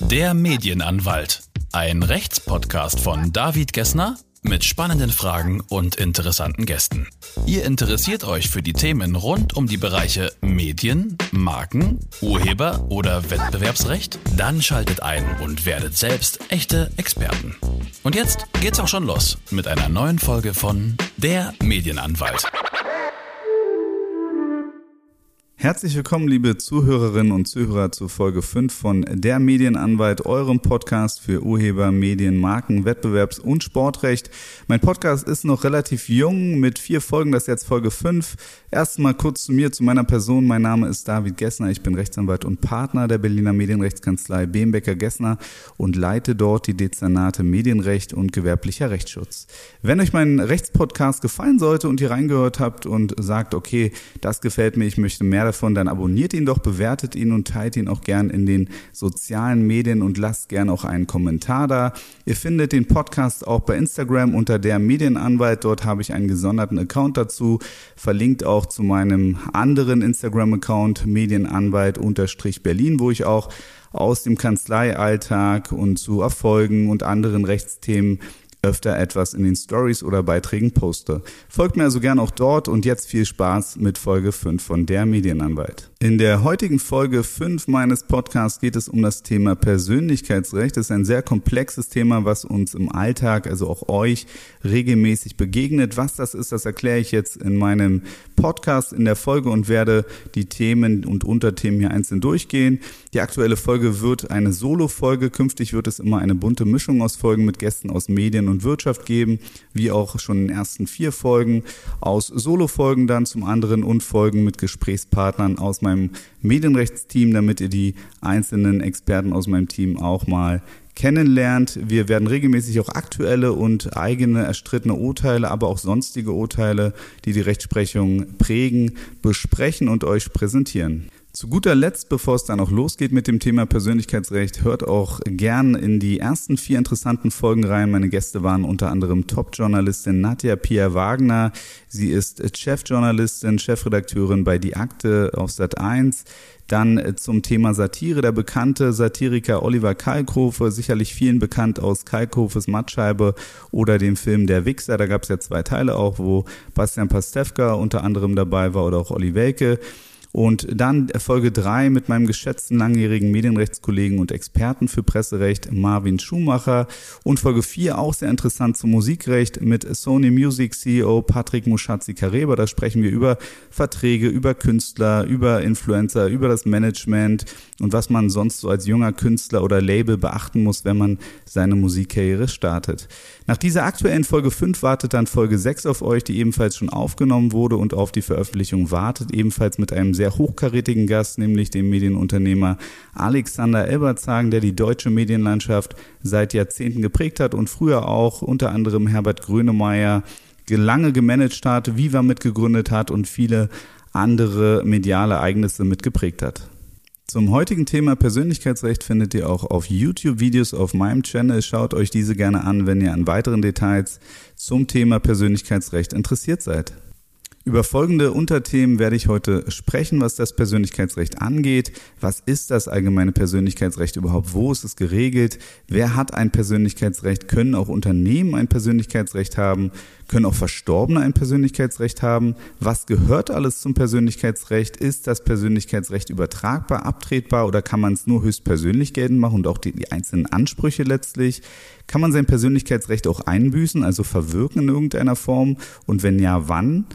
Der Medienanwalt. Ein Rechtspodcast von David Gessner mit spannenden Fragen und interessanten Gästen. Ihr interessiert euch für die Themen rund um die Bereiche Medien, Marken, Urheber oder Wettbewerbsrecht? Dann schaltet ein und werdet selbst echte Experten. Und jetzt geht's auch schon los mit einer neuen Folge von Der Medienanwalt. Herzlich willkommen, liebe Zuhörerinnen und Zuhörer zu Folge 5 von Der Medienanwalt, eurem Podcast für Urheber, Medien, Marken, Wettbewerbs- und Sportrecht. Mein Podcast ist noch relativ jung mit vier Folgen, das ist jetzt Folge 5. Erstmal kurz zu mir, zu meiner Person. Mein Name ist David Gessner, ich bin Rechtsanwalt und Partner der Berliner Medienrechtskanzlei Behnbecker Gessner und leite dort die Dezernate Medienrecht und gewerblicher Rechtsschutz. Wenn euch mein Rechtspodcast gefallen sollte und ihr reingehört habt und sagt, okay, das gefällt mir, ich möchte mehr davon davon, dann abonniert ihn doch, bewertet ihn und teilt ihn auch gern in den sozialen Medien und lasst gern auch einen Kommentar da. Ihr findet den Podcast auch bei Instagram unter der Medienanwalt. Dort habe ich einen gesonderten Account dazu, verlinkt auch zu meinem anderen Instagram-Account Medienanwalt-Berlin, wo ich auch aus dem Kanzleialltag und zu Erfolgen und anderen Rechtsthemen öfter etwas in den Stories oder Beiträgen poste. Folgt mir also gern auch dort und jetzt viel Spaß mit Folge 5 von Der Medienanwalt. In der heutigen Folge 5 meines Podcasts geht es um das Thema Persönlichkeitsrecht. Das ist ein sehr komplexes Thema, was uns im Alltag, also auch euch, regelmäßig begegnet. Was das ist, das erkläre ich jetzt in meinem Podcast in der Folge und werde die Themen und Unterthemen hier einzeln durchgehen. Die aktuelle Folge wird eine Solo-Folge. Künftig wird es immer eine bunte Mischung aus Folgen mit Gästen aus Medien und Wirtschaft geben, wie auch schon in den ersten vier Folgen. Aus Solo-Folgen dann zum anderen und Folgen mit Gesprächspartnern aus meinem Medienrechtsteam, damit ihr die einzelnen Experten aus meinem Team auch mal kennenlernt. Wir werden regelmäßig auch aktuelle und eigene erstrittene Urteile, aber auch sonstige Urteile, die die Rechtsprechung prägen, besprechen und euch präsentieren. Zu guter Letzt, bevor es dann auch losgeht mit dem Thema Persönlichkeitsrecht, hört auch gern in die ersten vier interessanten Folgen rein. Meine Gäste waren unter anderem Top-Journalistin Nadja Pia Wagner. Sie ist Chefjournalistin, Chefredakteurin bei Die Akte auf Sat 1. Dann zum Thema Satire der bekannte Satiriker Oliver Kalkofe, sicherlich vielen bekannt aus Kalkofes Mattscheibe oder dem Film Der Wichser. Da gab es ja zwei Teile auch, wo Bastian Pastewka unter anderem dabei war oder auch Olli Welke. Und dann Folge 3 mit meinem geschätzten langjährigen Medienrechtskollegen und Experten für Presserecht Marvin Schumacher. Und Folge 4 auch sehr interessant zum Musikrecht mit Sony Music CEO Patrick Muschazzi-Kareba. Da sprechen wir über Verträge, über Künstler, über Influencer, über das Management und was man sonst so als junger Künstler oder Label beachten muss, wenn man seine Musikkarriere startet. Nach dieser aktuellen Folge 5 wartet dann Folge 6 auf euch, die ebenfalls schon aufgenommen wurde und auf die Veröffentlichung wartet, ebenfalls mit einem sehr hochkarätigen Gast, nämlich dem Medienunternehmer Alexander Elbertshagen, der die deutsche Medienlandschaft seit Jahrzehnten geprägt hat und früher auch unter anderem Herbert Grönemeyer lange gemanagt hat, Viva mitgegründet hat und viele andere mediale Ereignisse mitgeprägt hat. Zum heutigen Thema Persönlichkeitsrecht findet ihr auch auf YouTube Videos auf meinem Channel. Schaut euch diese gerne an, wenn ihr an weiteren Details zum Thema Persönlichkeitsrecht interessiert seid. Über folgende Unterthemen werde ich heute sprechen, was das Persönlichkeitsrecht angeht. Was ist das allgemeine Persönlichkeitsrecht überhaupt? Wo ist es geregelt? Wer hat ein Persönlichkeitsrecht? Können auch Unternehmen ein Persönlichkeitsrecht haben? Können auch Verstorbene ein Persönlichkeitsrecht haben? Was gehört alles zum Persönlichkeitsrecht? Ist das Persönlichkeitsrecht übertragbar, abtretbar oder kann man es nur höchstpersönlich geltend machen und auch die, die einzelnen Ansprüche letztlich? Kann man sein Persönlichkeitsrecht auch einbüßen, also verwirken in irgendeiner Form? Und wenn ja, wann?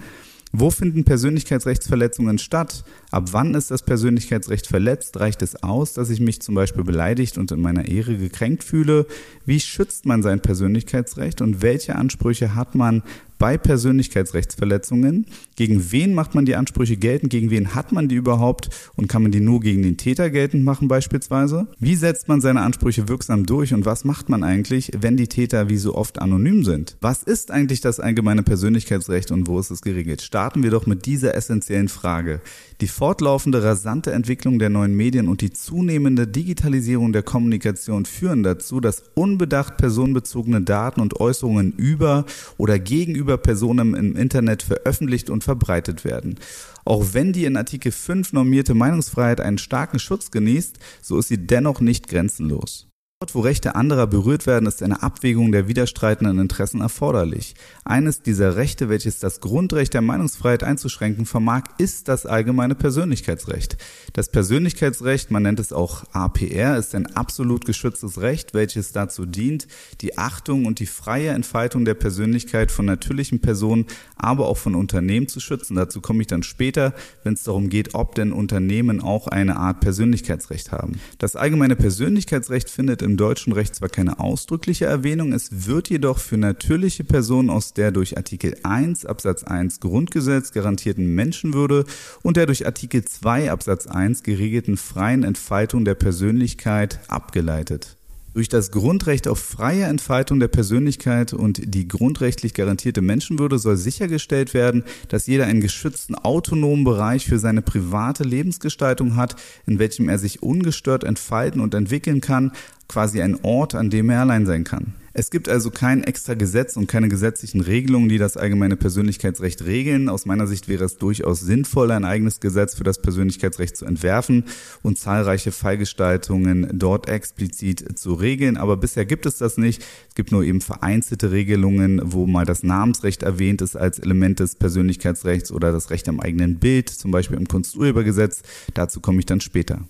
Wo finden Persönlichkeitsrechtsverletzungen statt? Ab wann ist das Persönlichkeitsrecht verletzt? Reicht es aus, dass ich mich zum Beispiel beleidigt und in meiner Ehre gekränkt fühle? Wie schützt man sein Persönlichkeitsrecht und welche Ansprüche hat man bei Persönlichkeitsrechtsverletzungen. Gegen wen macht man die Ansprüche geltend? Gegen wen hat man die überhaupt? Und kann man die nur gegen den Täter geltend machen beispielsweise? Wie setzt man seine Ansprüche wirksam durch? Und was macht man eigentlich, wenn die Täter wie so oft anonym sind? Was ist eigentlich das allgemeine Persönlichkeitsrecht und wo ist es geregelt? Starten wir doch mit dieser essentiellen Frage. Die fortlaufende rasante Entwicklung der neuen Medien und die zunehmende Digitalisierung der Kommunikation führen dazu, dass unbedacht personenbezogene Daten und Äußerungen über oder gegenüber Personen im Internet veröffentlicht und verbreitet werden. Auch wenn die in Artikel 5 normierte Meinungsfreiheit einen starken Schutz genießt, so ist sie dennoch nicht grenzenlos. Dort, wo Rechte anderer berührt werden, ist eine Abwägung der widerstreitenden Interessen erforderlich. Eines dieser Rechte, welches das Grundrecht der Meinungsfreiheit einzuschränken vermag, ist das allgemeine Persönlichkeitsrecht. Das Persönlichkeitsrecht, man nennt es auch APR, ist ein absolut geschütztes Recht, welches dazu dient, die Achtung und die freie Entfaltung der Persönlichkeit von natürlichen Personen, aber auch von Unternehmen zu schützen. Dazu komme ich dann später, wenn es darum geht, ob denn Unternehmen auch eine Art Persönlichkeitsrecht haben. Das allgemeine Persönlichkeitsrecht findet im deutschen Recht zwar keine ausdrückliche Erwähnung, es wird jedoch für natürliche Personen aus der durch Artikel 1 Absatz 1 Grundgesetz garantierten Menschenwürde und der durch Artikel 2 Absatz 1 geregelten freien Entfaltung der Persönlichkeit abgeleitet. Durch das Grundrecht auf freie Entfaltung der Persönlichkeit und die grundrechtlich garantierte Menschenwürde soll sichergestellt werden, dass jeder einen geschützten autonomen Bereich für seine private Lebensgestaltung hat, in welchem er sich ungestört entfalten und entwickeln kann, quasi ein Ort, an dem er allein sein kann. Es gibt also kein extra Gesetz und keine gesetzlichen Regelungen, die das allgemeine Persönlichkeitsrecht regeln. Aus meiner Sicht wäre es durchaus sinnvoll, ein eigenes Gesetz für das Persönlichkeitsrecht zu entwerfen und zahlreiche Fallgestaltungen dort explizit zu regeln. Aber bisher gibt es das nicht. Es gibt nur eben vereinzelte Regelungen, wo mal das Namensrecht erwähnt ist als Element des Persönlichkeitsrechts oder das Recht am eigenen Bild, zum Beispiel im Kunsturhebergesetz. Dazu komme ich dann später.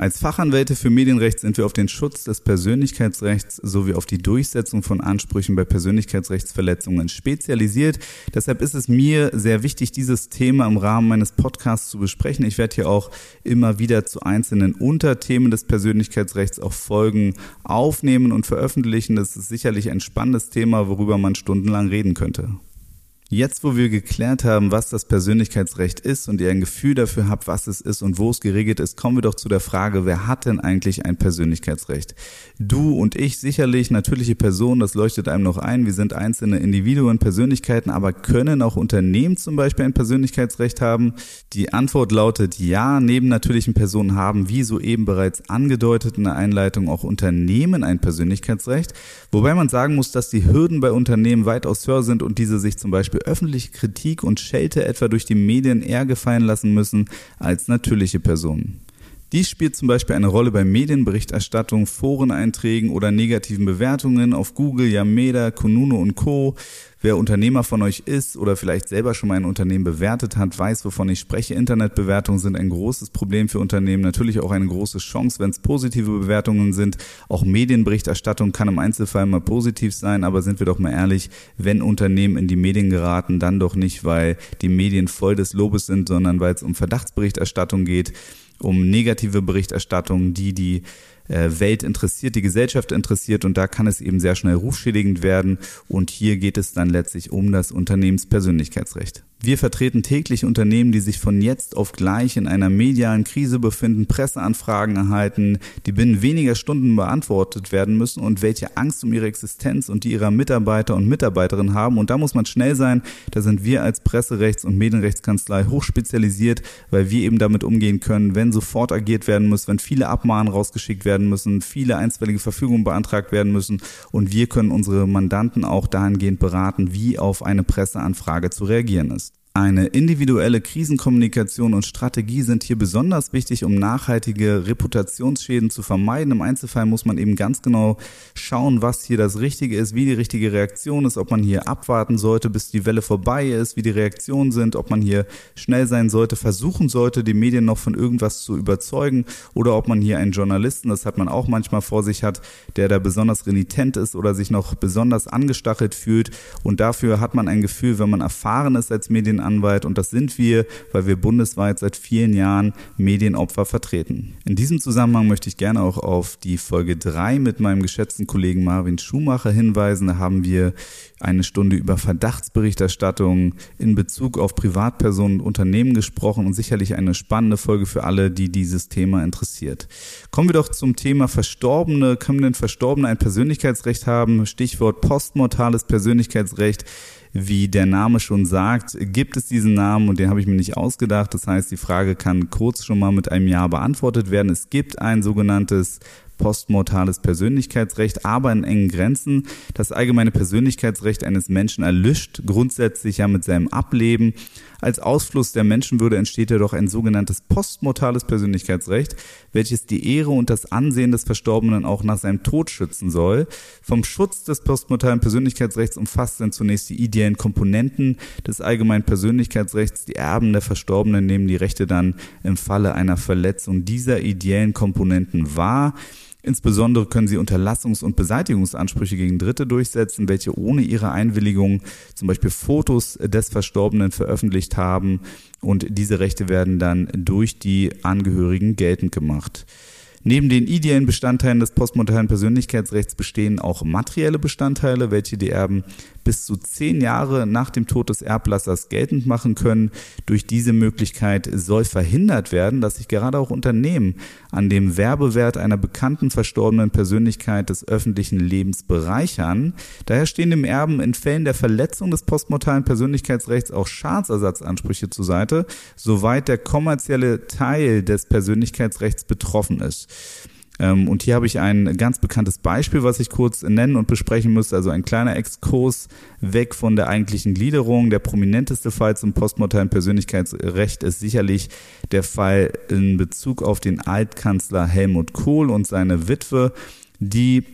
Als Fachanwälte für Medienrecht sind wir auf den Schutz des Persönlichkeitsrechts sowie auf die Durchsetzung von Ansprüchen bei Persönlichkeitsrechtsverletzungen spezialisiert. Deshalb ist es mir sehr wichtig, dieses Thema im Rahmen meines Podcasts zu besprechen. Ich werde hier auch immer wieder zu einzelnen Unterthemen des Persönlichkeitsrechts auch Folgen aufnehmen und veröffentlichen. Das ist sicherlich ein spannendes Thema, worüber man stundenlang reden könnte. Jetzt, wo wir geklärt haben, was das Persönlichkeitsrecht ist und ihr ein Gefühl dafür habt, was es ist und wo es geregelt ist, kommen wir doch zu der Frage, wer hat denn eigentlich ein Persönlichkeitsrecht? Du und ich sicherlich, natürliche Personen, das leuchtet einem noch ein. Wir sind einzelne Individuen, Persönlichkeiten, aber können auch Unternehmen zum Beispiel ein Persönlichkeitsrecht haben? Die Antwort lautet ja, neben natürlichen Personen haben, wie soeben bereits angedeutet in der Einleitung, auch Unternehmen ein Persönlichkeitsrecht. Wobei man sagen muss, dass die Hürden bei Unternehmen weitaus höher sind und diese sich zum Beispiel für öffentliche Kritik und Schelte etwa durch die Medien eher gefallen lassen müssen als natürliche Personen. Dies spielt zum Beispiel eine Rolle bei Medienberichterstattung, Foreneinträgen oder negativen Bewertungen auf Google, Yameda, Kununu und Co. Wer Unternehmer von euch ist oder vielleicht selber schon mal ein Unternehmen bewertet hat, weiß, wovon ich spreche. Internetbewertungen sind ein großes Problem für Unternehmen, natürlich auch eine große Chance, wenn es positive Bewertungen sind. Auch Medienberichterstattung kann im Einzelfall mal positiv sein, aber sind wir doch mal ehrlich, wenn Unternehmen in die Medien geraten, dann doch nicht, weil die Medien voll des Lobes sind, sondern weil es um Verdachtsberichterstattung geht, um negative Berichterstattung, die die äh, Welt interessiert, die Gesellschaft interessiert und da kann es eben sehr schnell rufschädigend werden und hier geht es dann letztlich um das Unternehmenspersönlichkeitsrecht. Wir vertreten täglich Unternehmen, die sich von jetzt auf gleich in einer medialen Krise befinden, Presseanfragen erhalten, die binnen weniger Stunden beantwortet werden müssen und welche Angst um ihre Existenz und die ihrer Mitarbeiter und Mitarbeiterinnen haben. Und da muss man schnell sein. Da sind wir als Presserechts- und Medienrechtskanzlei hochspezialisiert, weil wir eben damit umgehen können, wenn sofort agiert werden muss, wenn viele Abmahnen rausgeschickt werden müssen, viele einstweilige Verfügungen beantragt werden müssen. Und wir können unsere Mandanten auch dahingehend beraten, wie auf eine Presseanfrage zu reagieren ist. Eine individuelle Krisenkommunikation und Strategie sind hier besonders wichtig, um nachhaltige Reputationsschäden zu vermeiden. Im Einzelfall muss man eben ganz genau schauen, was hier das Richtige ist, wie die richtige Reaktion ist, ob man hier abwarten sollte, bis die Welle vorbei ist, wie die Reaktionen sind, ob man hier schnell sein sollte, versuchen sollte, die Medien noch von irgendwas zu überzeugen oder ob man hier einen Journalisten, das hat man auch manchmal vor sich hat, der da besonders renitent ist oder sich noch besonders angestachelt fühlt. Und dafür hat man ein Gefühl, wenn man erfahren ist als Medien Medienanwalt und das sind wir, weil wir bundesweit seit vielen Jahren Medienopfer vertreten. In diesem Zusammenhang möchte ich gerne auch auf die Folge 3 mit meinem geschätzten Kollegen Marvin Schumacher hinweisen. Da haben wir eine Stunde über Verdachtsberichterstattung in Bezug auf Privatpersonen und Unternehmen gesprochen und sicherlich eine spannende Folge für alle, die dieses Thema interessiert. Kommen wir doch zum Thema Verstorbene. Können denn Verstorbene ein Persönlichkeitsrecht haben? Stichwort postmortales Persönlichkeitsrecht Wie der Name schon sagt, gibt es diesen Namen und den habe ich mir nicht ausgedacht. Das heißt, die Frage kann kurz schon mal mit einem Ja beantwortet werden. Es gibt ein sogenanntes postmortales Persönlichkeitsrecht, aber in engen Grenzen. Das allgemeine Persönlichkeitsrecht eines Menschen erlischt grundsätzlich ja mit seinem Ableben. Als Ausfluss der Menschenwürde entsteht jedoch ein sogenanntes postmortales Persönlichkeitsrecht, welches die Ehre und das Ansehen des Verstorbenen auch nach seinem Tod schützen soll. Vom Schutz des postmortalen Persönlichkeitsrechts umfasst dann zunächst die ideellen Komponenten des allgemeinen Persönlichkeitsrechts. Die Erben der Verstorbenen nehmen die Rechte dann im Falle einer Verletzung dieser ideellen Komponenten wahr. Insbesondere können sie Unterlassungs- und Beseitigungsansprüche gegen Dritte durchsetzen, welche ohne ihre Einwilligung zum Beispiel Fotos des Verstorbenen veröffentlicht haben und diese Rechte werden dann durch die Angehörigen geltend gemacht. Neben den ideellen Bestandteilen des postmodernen Persönlichkeitsrechts bestehen auch materielle Bestandteile, welche die Erben bis zu zehn Jahre nach dem Tod des Erblassers geltend machen können. Durch diese Möglichkeit soll verhindert werden, dass sich gerade auch Unternehmen an dem Werbewert einer bekannten verstorbenen Persönlichkeit des öffentlichen Lebens bereichern. Daher stehen dem Erben in Fällen der Verletzung des postmortalen Persönlichkeitsrechts auch Schadensersatzansprüche zur Seite, soweit der kommerzielle Teil des Persönlichkeitsrechts betroffen ist. Ähm, und hier habe ich ein ganz bekanntes Beispiel, was ich kurz nennen und besprechen müsste. Also ein kleiner Exkurs weg von der eigentlichen Gliederung. Der prominenteste Fall zum postmodernen Persönlichkeitsrecht ist sicherlich der Fall in Bezug auf den Altkanzler Helmut Kohl und seine Witwe, die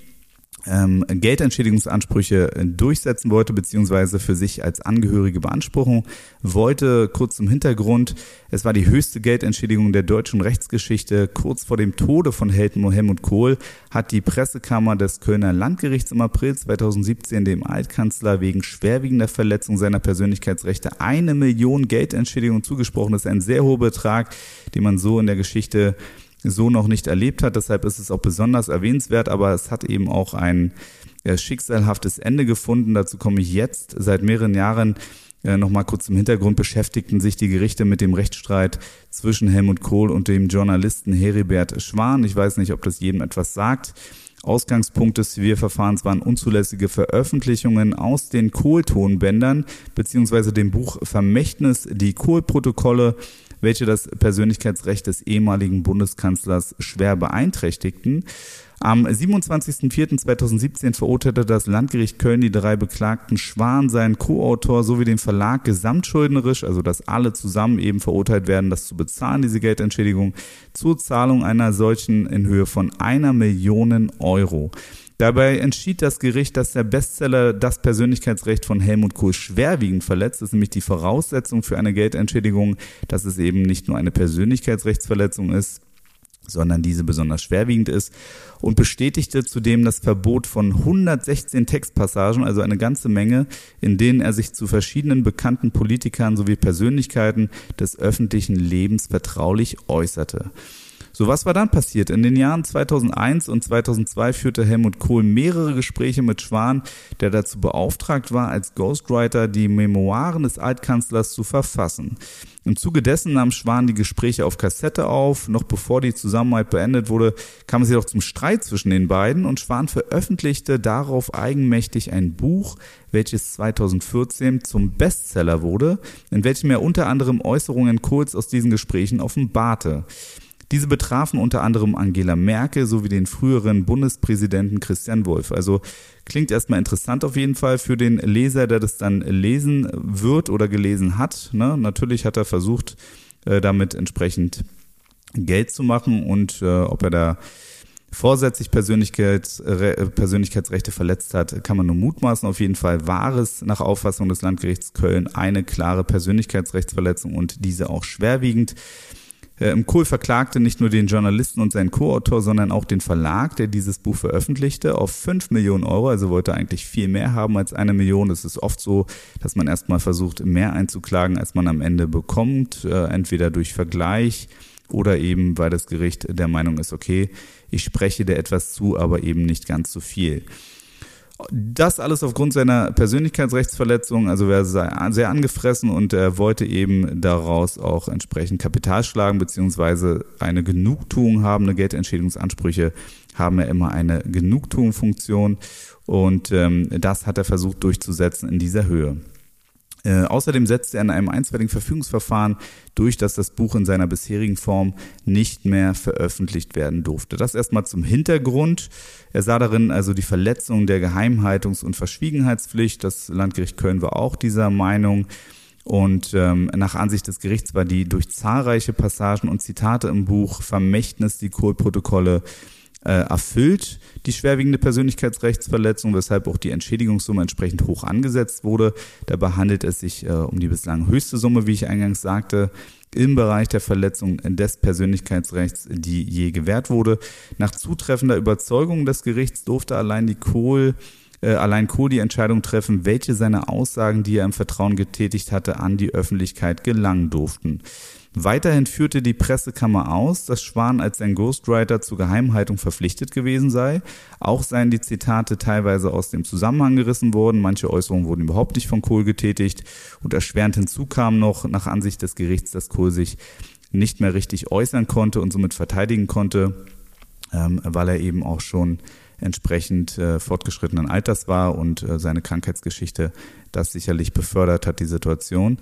ähm, Geldentschädigungsansprüche durchsetzen wollte, beziehungsweise für sich als Angehörige beanspruchen wollte. Kurz zum Hintergrund. Es war die höchste Geldentschädigung der deutschen Rechtsgeschichte. Kurz vor dem Tode von Helmut Kohl hat die Pressekammer des Kölner Landgerichts im April 2017 dem Altkanzler wegen schwerwiegender Verletzung seiner Persönlichkeitsrechte eine Million Geldentschädigung zugesprochen. Das ist ein sehr hoher Betrag, den man so in der Geschichte so noch nicht erlebt hat. Deshalb ist es auch besonders erwähnenswert, aber es hat eben auch ein ja, schicksalhaftes Ende gefunden. Dazu komme ich jetzt. Seit mehreren Jahren äh, Nochmal kurz im Hintergrund beschäftigten sich die Gerichte mit dem Rechtsstreit zwischen Helmut Kohl und dem Journalisten Heribert Schwan. Ich weiß nicht, ob das jedem etwas sagt. Ausgangspunkt des Zivilverfahrens waren unzulässige Veröffentlichungen aus den Kohl-Tonbändern beziehungsweise dem Buch Vermächtnis, die Kohl-Protokolle welche das Persönlichkeitsrecht des ehemaligen Bundeskanzlers schwer beeinträchtigten. Am 27.04.2017 verurteilte das Landgericht Köln die drei Beklagten Schwan, seinen Co-Autor sowie den Verlag gesamtschuldnerisch, also dass alle zusammen eben verurteilt werden, das zu bezahlen, diese Geldentschädigung, zur Zahlung einer solchen in Höhe von einer Million Euro. Dabei entschied das Gericht, dass der Bestseller das Persönlichkeitsrecht von Helmut Kohl schwerwiegend verletzt. Das ist nämlich die Voraussetzung für eine Geldentschädigung, dass es eben nicht nur eine Persönlichkeitsrechtsverletzung ist, sondern diese besonders schwerwiegend ist und bestätigte zudem das Verbot von 116 Textpassagen, also eine ganze Menge, in denen er sich zu verschiedenen bekannten Politikern sowie Persönlichkeiten des öffentlichen Lebens vertraulich äußerte. So, was war dann passiert? In den Jahren 2001 und 2002 führte Helmut Kohl mehrere Gespräche mit Schwan, der dazu beauftragt war, als Ghostwriter die Memoiren des Altkanzlers zu verfassen. Im Zuge dessen nahm Schwan die Gespräche auf Kassette auf. Noch bevor die Zusammenarbeit beendet wurde, kam es jedoch zum Streit zwischen den beiden und Schwan veröffentlichte darauf eigenmächtig ein Buch, welches 2014 zum Bestseller wurde, in welchem er unter anderem Äußerungen Kohls aus diesen Gesprächen offenbarte. Diese betrafen unter anderem Angela Merkel sowie den früheren Bundespräsidenten Christian Wolf. Also klingt erstmal interessant auf jeden Fall für den Leser, der das dann lesen wird oder gelesen hat. Ne? Natürlich hat er versucht, äh, damit entsprechend Geld zu machen und äh, ob er da vorsätzlich Persönlichkeits, Persönlichkeitsrechte verletzt hat, kann man nur mutmaßen. Auf jeden Fall war es nach Auffassung des Landgerichts Köln eine klare Persönlichkeitsrechtsverletzung und diese auch schwerwiegend. Ähm, Kohl verklagte nicht nur den Journalisten und seinen Co-Autor, sondern auch den Verlag, der dieses Buch veröffentlichte, auf 5 Millionen Euro. Also wollte eigentlich viel mehr haben als eine Million. Es ist oft so, dass man erstmal versucht, mehr einzuklagen, als man am Ende bekommt, äh, entweder durch Vergleich oder eben, weil das Gericht der Meinung ist, okay, ich spreche dir etwas zu, aber eben nicht ganz so viel. Das alles aufgrund seiner Persönlichkeitsrechtsverletzung, also er sei sehr angefressen und er wollte eben daraus auch entsprechend Kapital schlagen, beziehungsweise eine Genugtuung haben. Eine Geldentschädigungsansprüche haben ja immer eine Genugtuungfunktion und ähm, das hat er versucht durchzusetzen in dieser Höhe. Äh, außerdem setzte er in einem einstweiligen Verfügungsverfahren durch, dass das Buch in seiner bisherigen Form nicht mehr veröffentlicht werden durfte. Das erstmal zum Hintergrund. Er sah darin also die Verletzung der Geheimhaltungs- und Verschwiegenheitspflicht. Das Landgericht Köln war auch dieser Meinung. Und ähm, nach Ansicht des Gerichts war die durch zahlreiche Passagen und Zitate im Buch Vermächtnis die Kohl-Protokolle äh, erfüllt die schwerwiegende Persönlichkeitsrechtsverletzung, weshalb auch die Entschädigungssumme entsprechend hoch angesetzt wurde. Dabei handelt es sich äh, um die bislang höchste Summe, wie ich eingangs sagte, im Bereich der Verletzung des Persönlichkeitsrechts, die je gewährt wurde. Nach zutreffender Überzeugung des Gerichts durfte allein die Kohl allein Kohl die Entscheidung treffen, welche seiner Aussagen, die er im Vertrauen getätigt hatte, an die Öffentlichkeit gelangen durften. Weiterhin führte die Pressekammer aus, dass Schwan als sein Ghostwriter zur Geheimhaltung verpflichtet gewesen sei. Auch seien die Zitate teilweise aus dem Zusammenhang gerissen worden. Manche Äußerungen wurden überhaupt nicht von Kohl getätigt. Und erschwerend hinzu kam noch nach Ansicht des Gerichts, dass Kohl sich nicht mehr richtig äußern konnte und somit verteidigen konnte, ähm, weil er eben auch schon entsprechend äh, fortgeschrittenen Alters war und äh, seine Krankheitsgeschichte das sicherlich befördert hat, die Situation.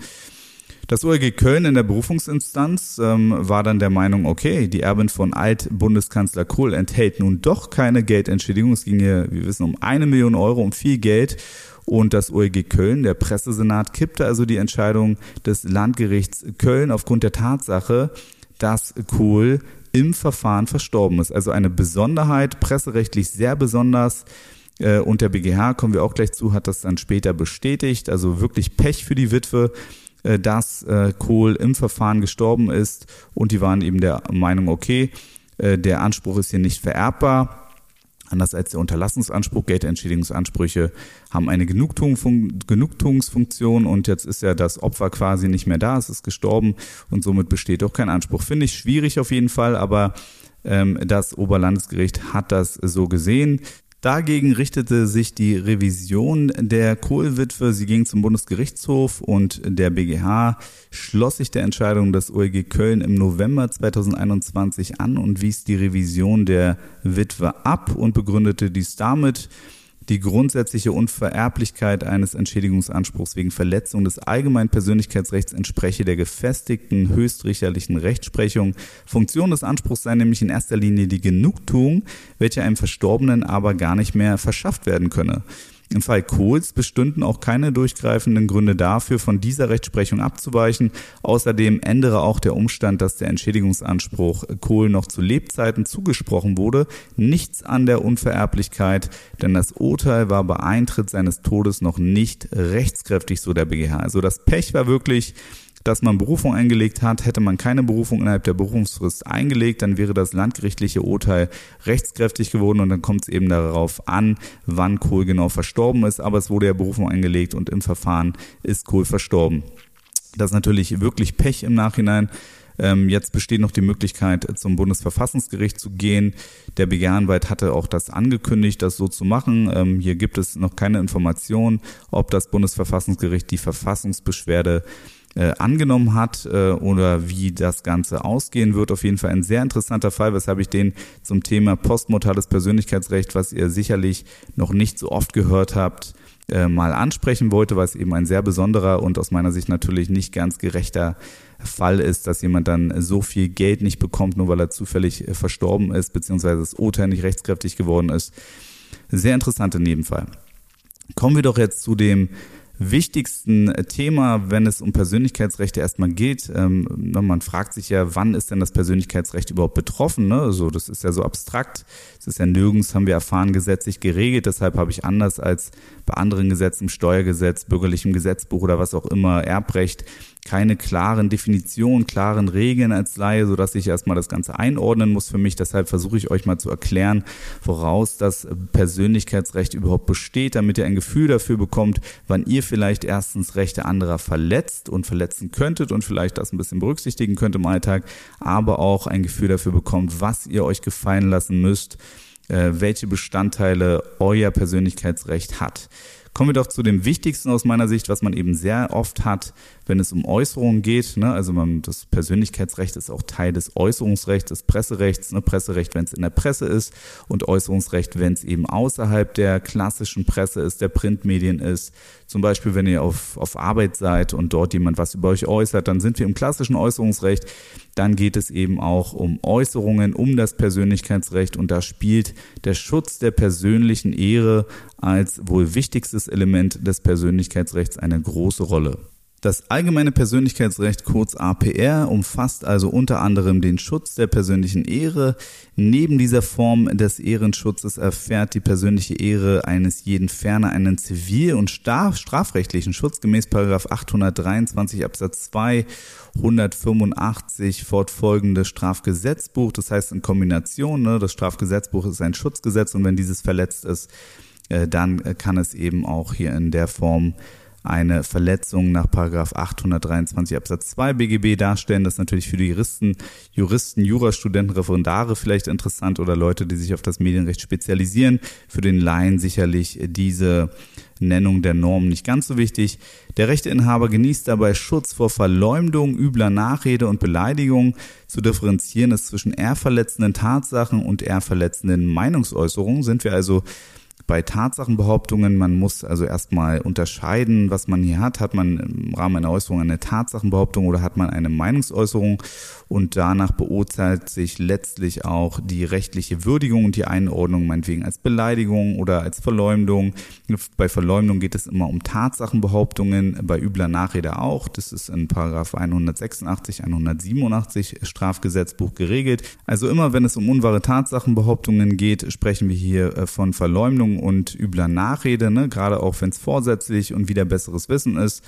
Das OLG Köln in der Berufungsinstanz ähm, war dann der Meinung, okay, die Erbin von Alt-Bundeskanzler Kohl enthält nun doch keine Geldentschädigung. Es ging hier, wir wissen, um eine Million Euro, um viel Geld. Und das OLG Köln, der Pressesenat, kippte also die Entscheidung des Landgerichts Köln aufgrund der Tatsache, dass Kohl im Verfahren verstorben ist. Also eine Besonderheit, presserechtlich sehr besonders. Äh, und der BGH, kommen wir auch gleich zu, hat das dann später bestätigt. Also wirklich Pech für die Witwe, äh, dass äh, Kohl im Verfahren gestorben ist. Und die waren eben der Meinung, okay, der Anspruch ist hier nicht vererbbar. Anders als der Unterlassungsanspruch, Geldentschädigungsansprüche haben eine Genugtuungsfunktion und jetzt ist ja das Opfer quasi nicht mehr da, es ist gestorben und somit besteht auch kein Anspruch. Finde ich schwierig auf jeden Fall, aber ähm, das Oberlandesgericht hat das so gesehen. Dagegen richtete sich die Revision der Kohlwitwe. Sie ging zum Bundesgerichtshof und der BGH schloss sich der Entscheidung des OEG Köln im November 2021 an und wies die Revision der Witwe ab und begründete dies damit, die grundsätzliche Unvererblichkeit eines Entschädigungsanspruchs wegen Verletzung des allgemeinen Persönlichkeitsrechts entspreche der gefestigten höchstrichterlichen Rechtsprechung. Funktion des Anspruchs sei nämlich in erster Linie die Genugtuung, welche einem Verstorbenen aber gar nicht mehr verschafft werden könne. Im Fall Kohls bestünden auch keine durchgreifenden Gründe dafür, von dieser Rechtsprechung abzuweichen. Außerdem ändere auch der Umstand, dass der Entschädigungsanspruch Kohl noch zu Lebzeiten zugesprochen wurde, nichts an der Unvererblichkeit, denn das Urteil war bei Eintritt seines Todes noch nicht rechtskräftig, so der BGH. Also das Pech war wirklich, dass man Berufung eingelegt hat. Hätte man keine Berufung innerhalb der Berufungsfrist eingelegt, dann wäre das landgerichtliche Urteil rechtskräftig geworden und dann kommt es eben darauf an, wann Kohl genau verstorben ist. Aber es wurde ja Berufung eingelegt und im Verfahren ist Kohl verstorben. Das ist natürlich wirklich Pech im Nachhinein. Ähm, jetzt besteht noch die Möglichkeit, zum Bundesverfassungsgericht zu gehen. Der BGH-Anwalt hatte auch das angekündigt, das so zu machen. Ähm, hier gibt es noch keine Information, ob das Bundesverfassungsgericht die Verfassungsbeschwerde äh, angenommen hat äh, oder wie das Ganze ausgehen wird. Auf jeden Fall ein sehr interessanter Fall, weshalb ich den zum Thema postmortales Persönlichkeitsrecht, was ihr sicherlich noch nicht so oft gehört habt, äh, mal ansprechen wollte, weil es eben ein sehr besonderer und aus meiner Sicht natürlich nicht ganz gerechter Fall ist, dass jemand dann so viel Geld nicht bekommt, nur weil er zufällig äh, verstorben ist, beziehungsweise das Urteil nicht rechtskräftig geworden ist. Sehr interessanter Nebenfall. Kommen wir doch jetzt zu dem wichtigsten Thema, wenn es um Persönlichkeitsrechte erstmal geht. Ähm, man fragt sich ja, wann ist denn das Persönlichkeitsrecht überhaupt betroffen? Ne? Also das ist ja so abstrakt. Es ist ja nirgends, haben wir erfahren, gesetzlich geregelt. Deshalb habe ich anders als bei anderen Gesetzen, Steuergesetz, bürgerlichem Gesetzbuch oder was auch immer, Erbrecht, keine klaren Definitionen, klaren Regeln als Laie, so dass ich erstmal das Ganze einordnen muss für mich. Deshalb versuche ich euch mal zu erklären, woraus das Persönlichkeitsrecht überhaupt besteht, damit ihr ein Gefühl dafür bekommt, wann ihr vielleicht erstens Rechte anderer verletzt und verletzen könntet und vielleicht das ein bisschen berücksichtigen könnt im Alltag, aber auch ein Gefühl dafür bekommt, was ihr euch gefallen lassen müsst, äh, welche Bestandteile euer Persönlichkeitsrecht hat. Kommen wir doch zu dem Wichtigsten aus meiner Sicht, was man eben sehr oft hat, wenn es um Äußerungen geht. Ne? Also man, das Persönlichkeitsrecht ist auch Teil des Äußerungsrechts, des Presserechts. Ne? Presserecht, wenn es in der Presse ist und Äußerungsrecht, wenn es eben außerhalb der klassischen Presse ist, der Printmedien ist. Zum Beispiel, wenn ihr auf, auf Arbeit seid und dort jemand was über euch äußert, dann sind wir im klassischen Äußerungsrecht. Dann geht es eben auch um Äußerungen, um das Persönlichkeitsrecht und da spielt der Schutz der persönlichen Ehre als wohl wichtigstes Element des Persönlichkeitsrechts eine große Rolle. Das allgemeine Persönlichkeitsrecht kurz APR umfasst also unter anderem den Schutz der persönlichen Ehre. Neben dieser Form des Ehrenschutzes erfährt die persönliche Ehre eines jeden ferner einen zivil- und strafrechtlichen Schutz gemäß 823 Absatz 2, 185 fortfolgende Strafgesetzbuch. Das heißt in Kombination, ne, das Strafgesetzbuch ist ein Schutzgesetz und wenn dieses verletzt ist, äh, dann kann es eben auch hier in der Form eine Verletzung nach Paragraph 823 Absatz 2 BGB darstellen. Das ist natürlich für die Juristen, Juristen, Jurastudenten, Referendare vielleicht interessant oder Leute, die sich auf das Medienrecht spezialisieren. Für den Laien sicherlich diese Nennung der Norm nicht ganz so wichtig. Der Rechteinhaber genießt dabei Schutz vor Verleumdung, übler Nachrede und Beleidigung. Zu differenzieren ist zwischen ehrverletzenden Tatsachen und ehrverletzenden Meinungsäußerungen. Sind wir also bei Tatsachenbehauptungen, man muss also erstmal unterscheiden, was man hier hat. Hat man im Rahmen einer Äußerung eine Tatsachenbehauptung oder hat man eine Meinungsäußerung? Und danach beurteilt sich letztlich auch die rechtliche Würdigung und die Einordnung, meinetwegen als Beleidigung oder als Verleumdung. Bei Verleumdung geht es immer um Tatsachenbehauptungen, bei übler Nachrede auch. Das ist in Paragraph 186, 187 Strafgesetzbuch geregelt. Also immer, wenn es um unwahre Tatsachenbehauptungen geht, sprechen wir hier äh, von Verleumdung Verleumdung und übler Nachrede, ne? gerade auch wenn es vorsätzlich und wieder besseres Wissen ist.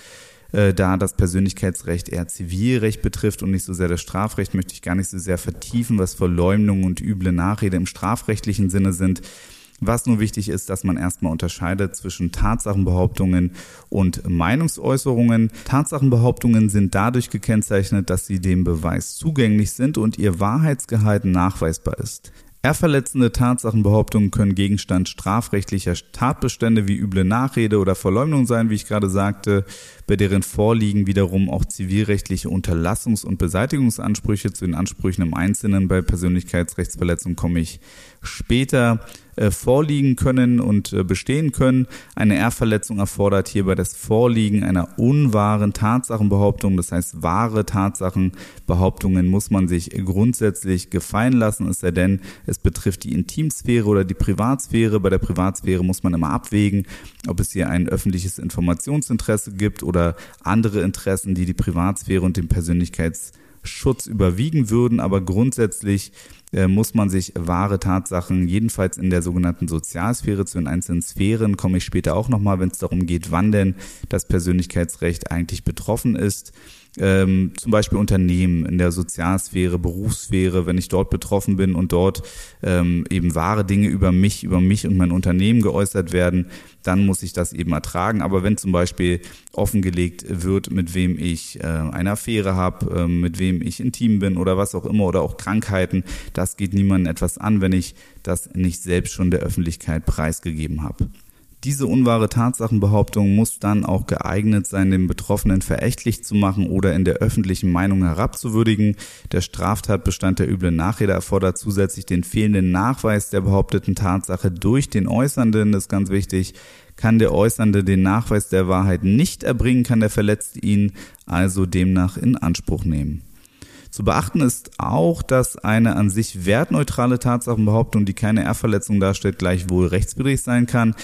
Äh, da das Persönlichkeitsrecht eher Zivilrecht betrifft und nicht so sehr das Strafrecht, möchte ich gar nicht so sehr vertiefen, was Verleumdung und üble Nachrede im strafrechtlichen Sinne sind. Was nur wichtig ist, dass man erstmal unterscheidet zwischen Tatsachenbehauptungen und Meinungsäußerungen. Tatsachenbehauptungen sind dadurch gekennzeichnet, dass sie dem Beweis zugänglich sind und ihr Wahrheitsgehalt nachweisbar ist. Ehrverletzende Tatsachenbehauptungen können Gegenstand strafrechtlicher Tatbestände wie üble Nachrede oder Verleumdung sein, wie ich gerade sagte, bei deren Vorliegen wiederum auch zivilrechtliche Unterlassungs- und Beseitigungsansprüche zu den Ansprüchen im Einzelnen bei Persönlichkeitsrechtsverletzungen komme ich später äh, vorliegen können und äh, bestehen können. Eine Ehrverletzung erfordert hierbei das Vorliegen einer unwahren Tatsachenbehauptung. Das heißt, wahre Tatsachenbehauptungen muss man sich grundsätzlich gefallen lassen, es sei denn, es betrifft die Intimsphäre oder die Privatsphäre. Bei der Privatsphäre muss man immer abwägen, ob es hier ein öffentliches Informationsinteresse gibt oder andere Interessen, die die Privatsphäre und den Persönlichkeitsschutz überwiegen würden. Aber grundsätzlich äh, muss man sich wahre Tatsachen, jedenfalls in der sogenannten Sozialsphäre, zu den einzelnen Sphären, komme ich später auch nochmal, wenn es darum geht, wann denn das Persönlichkeitsrecht eigentlich betroffen ist, ähm, zum Beispiel Unternehmen in der Sozialsphäre, Berufssphäre, wenn ich dort betroffen bin und dort ähm, eben wahre Dinge über mich, über mich und mein Unternehmen geäußert werden, dann muss ich das eben ertragen. Aber wenn zum Beispiel offengelegt wird, mit wem ich äh, eine Affäre habe, äh, mit wem ich intim bin oder was auch immer oder auch Krankheiten, das geht niemandem etwas an, wenn ich das nicht selbst schon der Öffentlichkeit preisgegeben habe. Diese unwahre Tatsachenbehauptung muss dann auch geeignet sein, den Betroffenen verächtlich zu machen oder in der öffentlichen Meinung herabzuwürdigen. Der Straftatbestand der üblen Nachrede erfordert zusätzlich den fehlenden Nachweis der behaupteten Tatsache durch den Äußernden. Das ist ganz wichtig. Kann der Äußernde den Nachweis der Wahrheit nicht erbringen, kann der Verletzte ihn also demnach in Anspruch nehmen. Zu beachten ist auch, dass eine an sich wertneutrale Tatsachenbehauptung, die keine Ehrverletzung darstellt, gleichwohl rechtswidrig sein kann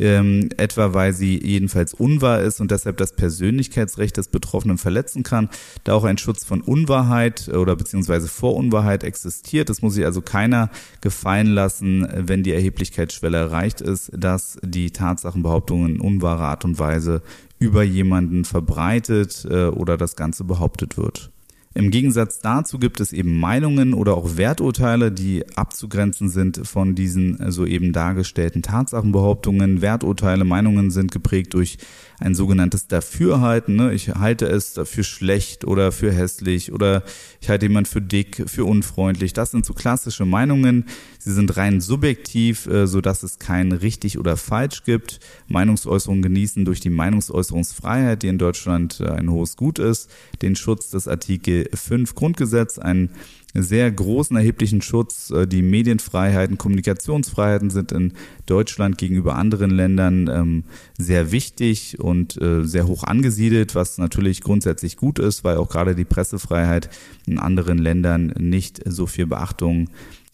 ähm, etwa weil sie jedenfalls unwahr ist und deshalb das Persönlichkeitsrecht des Betroffenen verletzen kann, da auch ein Schutz von Unwahrheit oder beziehungsweise vor Unwahrheit existiert. Das muss sich also keiner gefallen lassen, wenn die Erheblichkeitsschwelle erreicht ist, dass die Tatsachenbehauptungen in unwahrer Art und Weise über jemanden verbreitet äh, oder das Ganze behauptet wird. Im Gegensatz dazu gibt es eben Meinungen oder auch Werturteile, die abzugrenzen sind von diesen soeben dargestellten Tatsachenbehauptungen. Werturteile, Meinungen sind geprägt durch ein sogenanntes Dafürhalten. Ne? Ich halte es für schlecht oder für hässlich oder ich halte jemand für dick, für unfreundlich. Das sind so klassische Meinungen. Sie sind rein subjektiv, äh, so dass es kein richtig oder falsch gibt. Meinungsäußerungen genießen durch die Meinungsäußerungsfreiheit, die in Deutschland äh, ein hohes Gut ist, den Schutz des Artikel 5 Grundgesetz, ein sehr großen, erheblichen Schutz. Äh, die Medienfreiheiten, Kommunikationsfreiheiten sind in Deutschland gegenüber anderen Ländern ähm, sehr wichtig und äh, sehr hoch angesiedelt, was natürlich grundsätzlich gut ist, weil auch gerade die Pressefreiheit in anderen Ländern nicht so viel Beachtung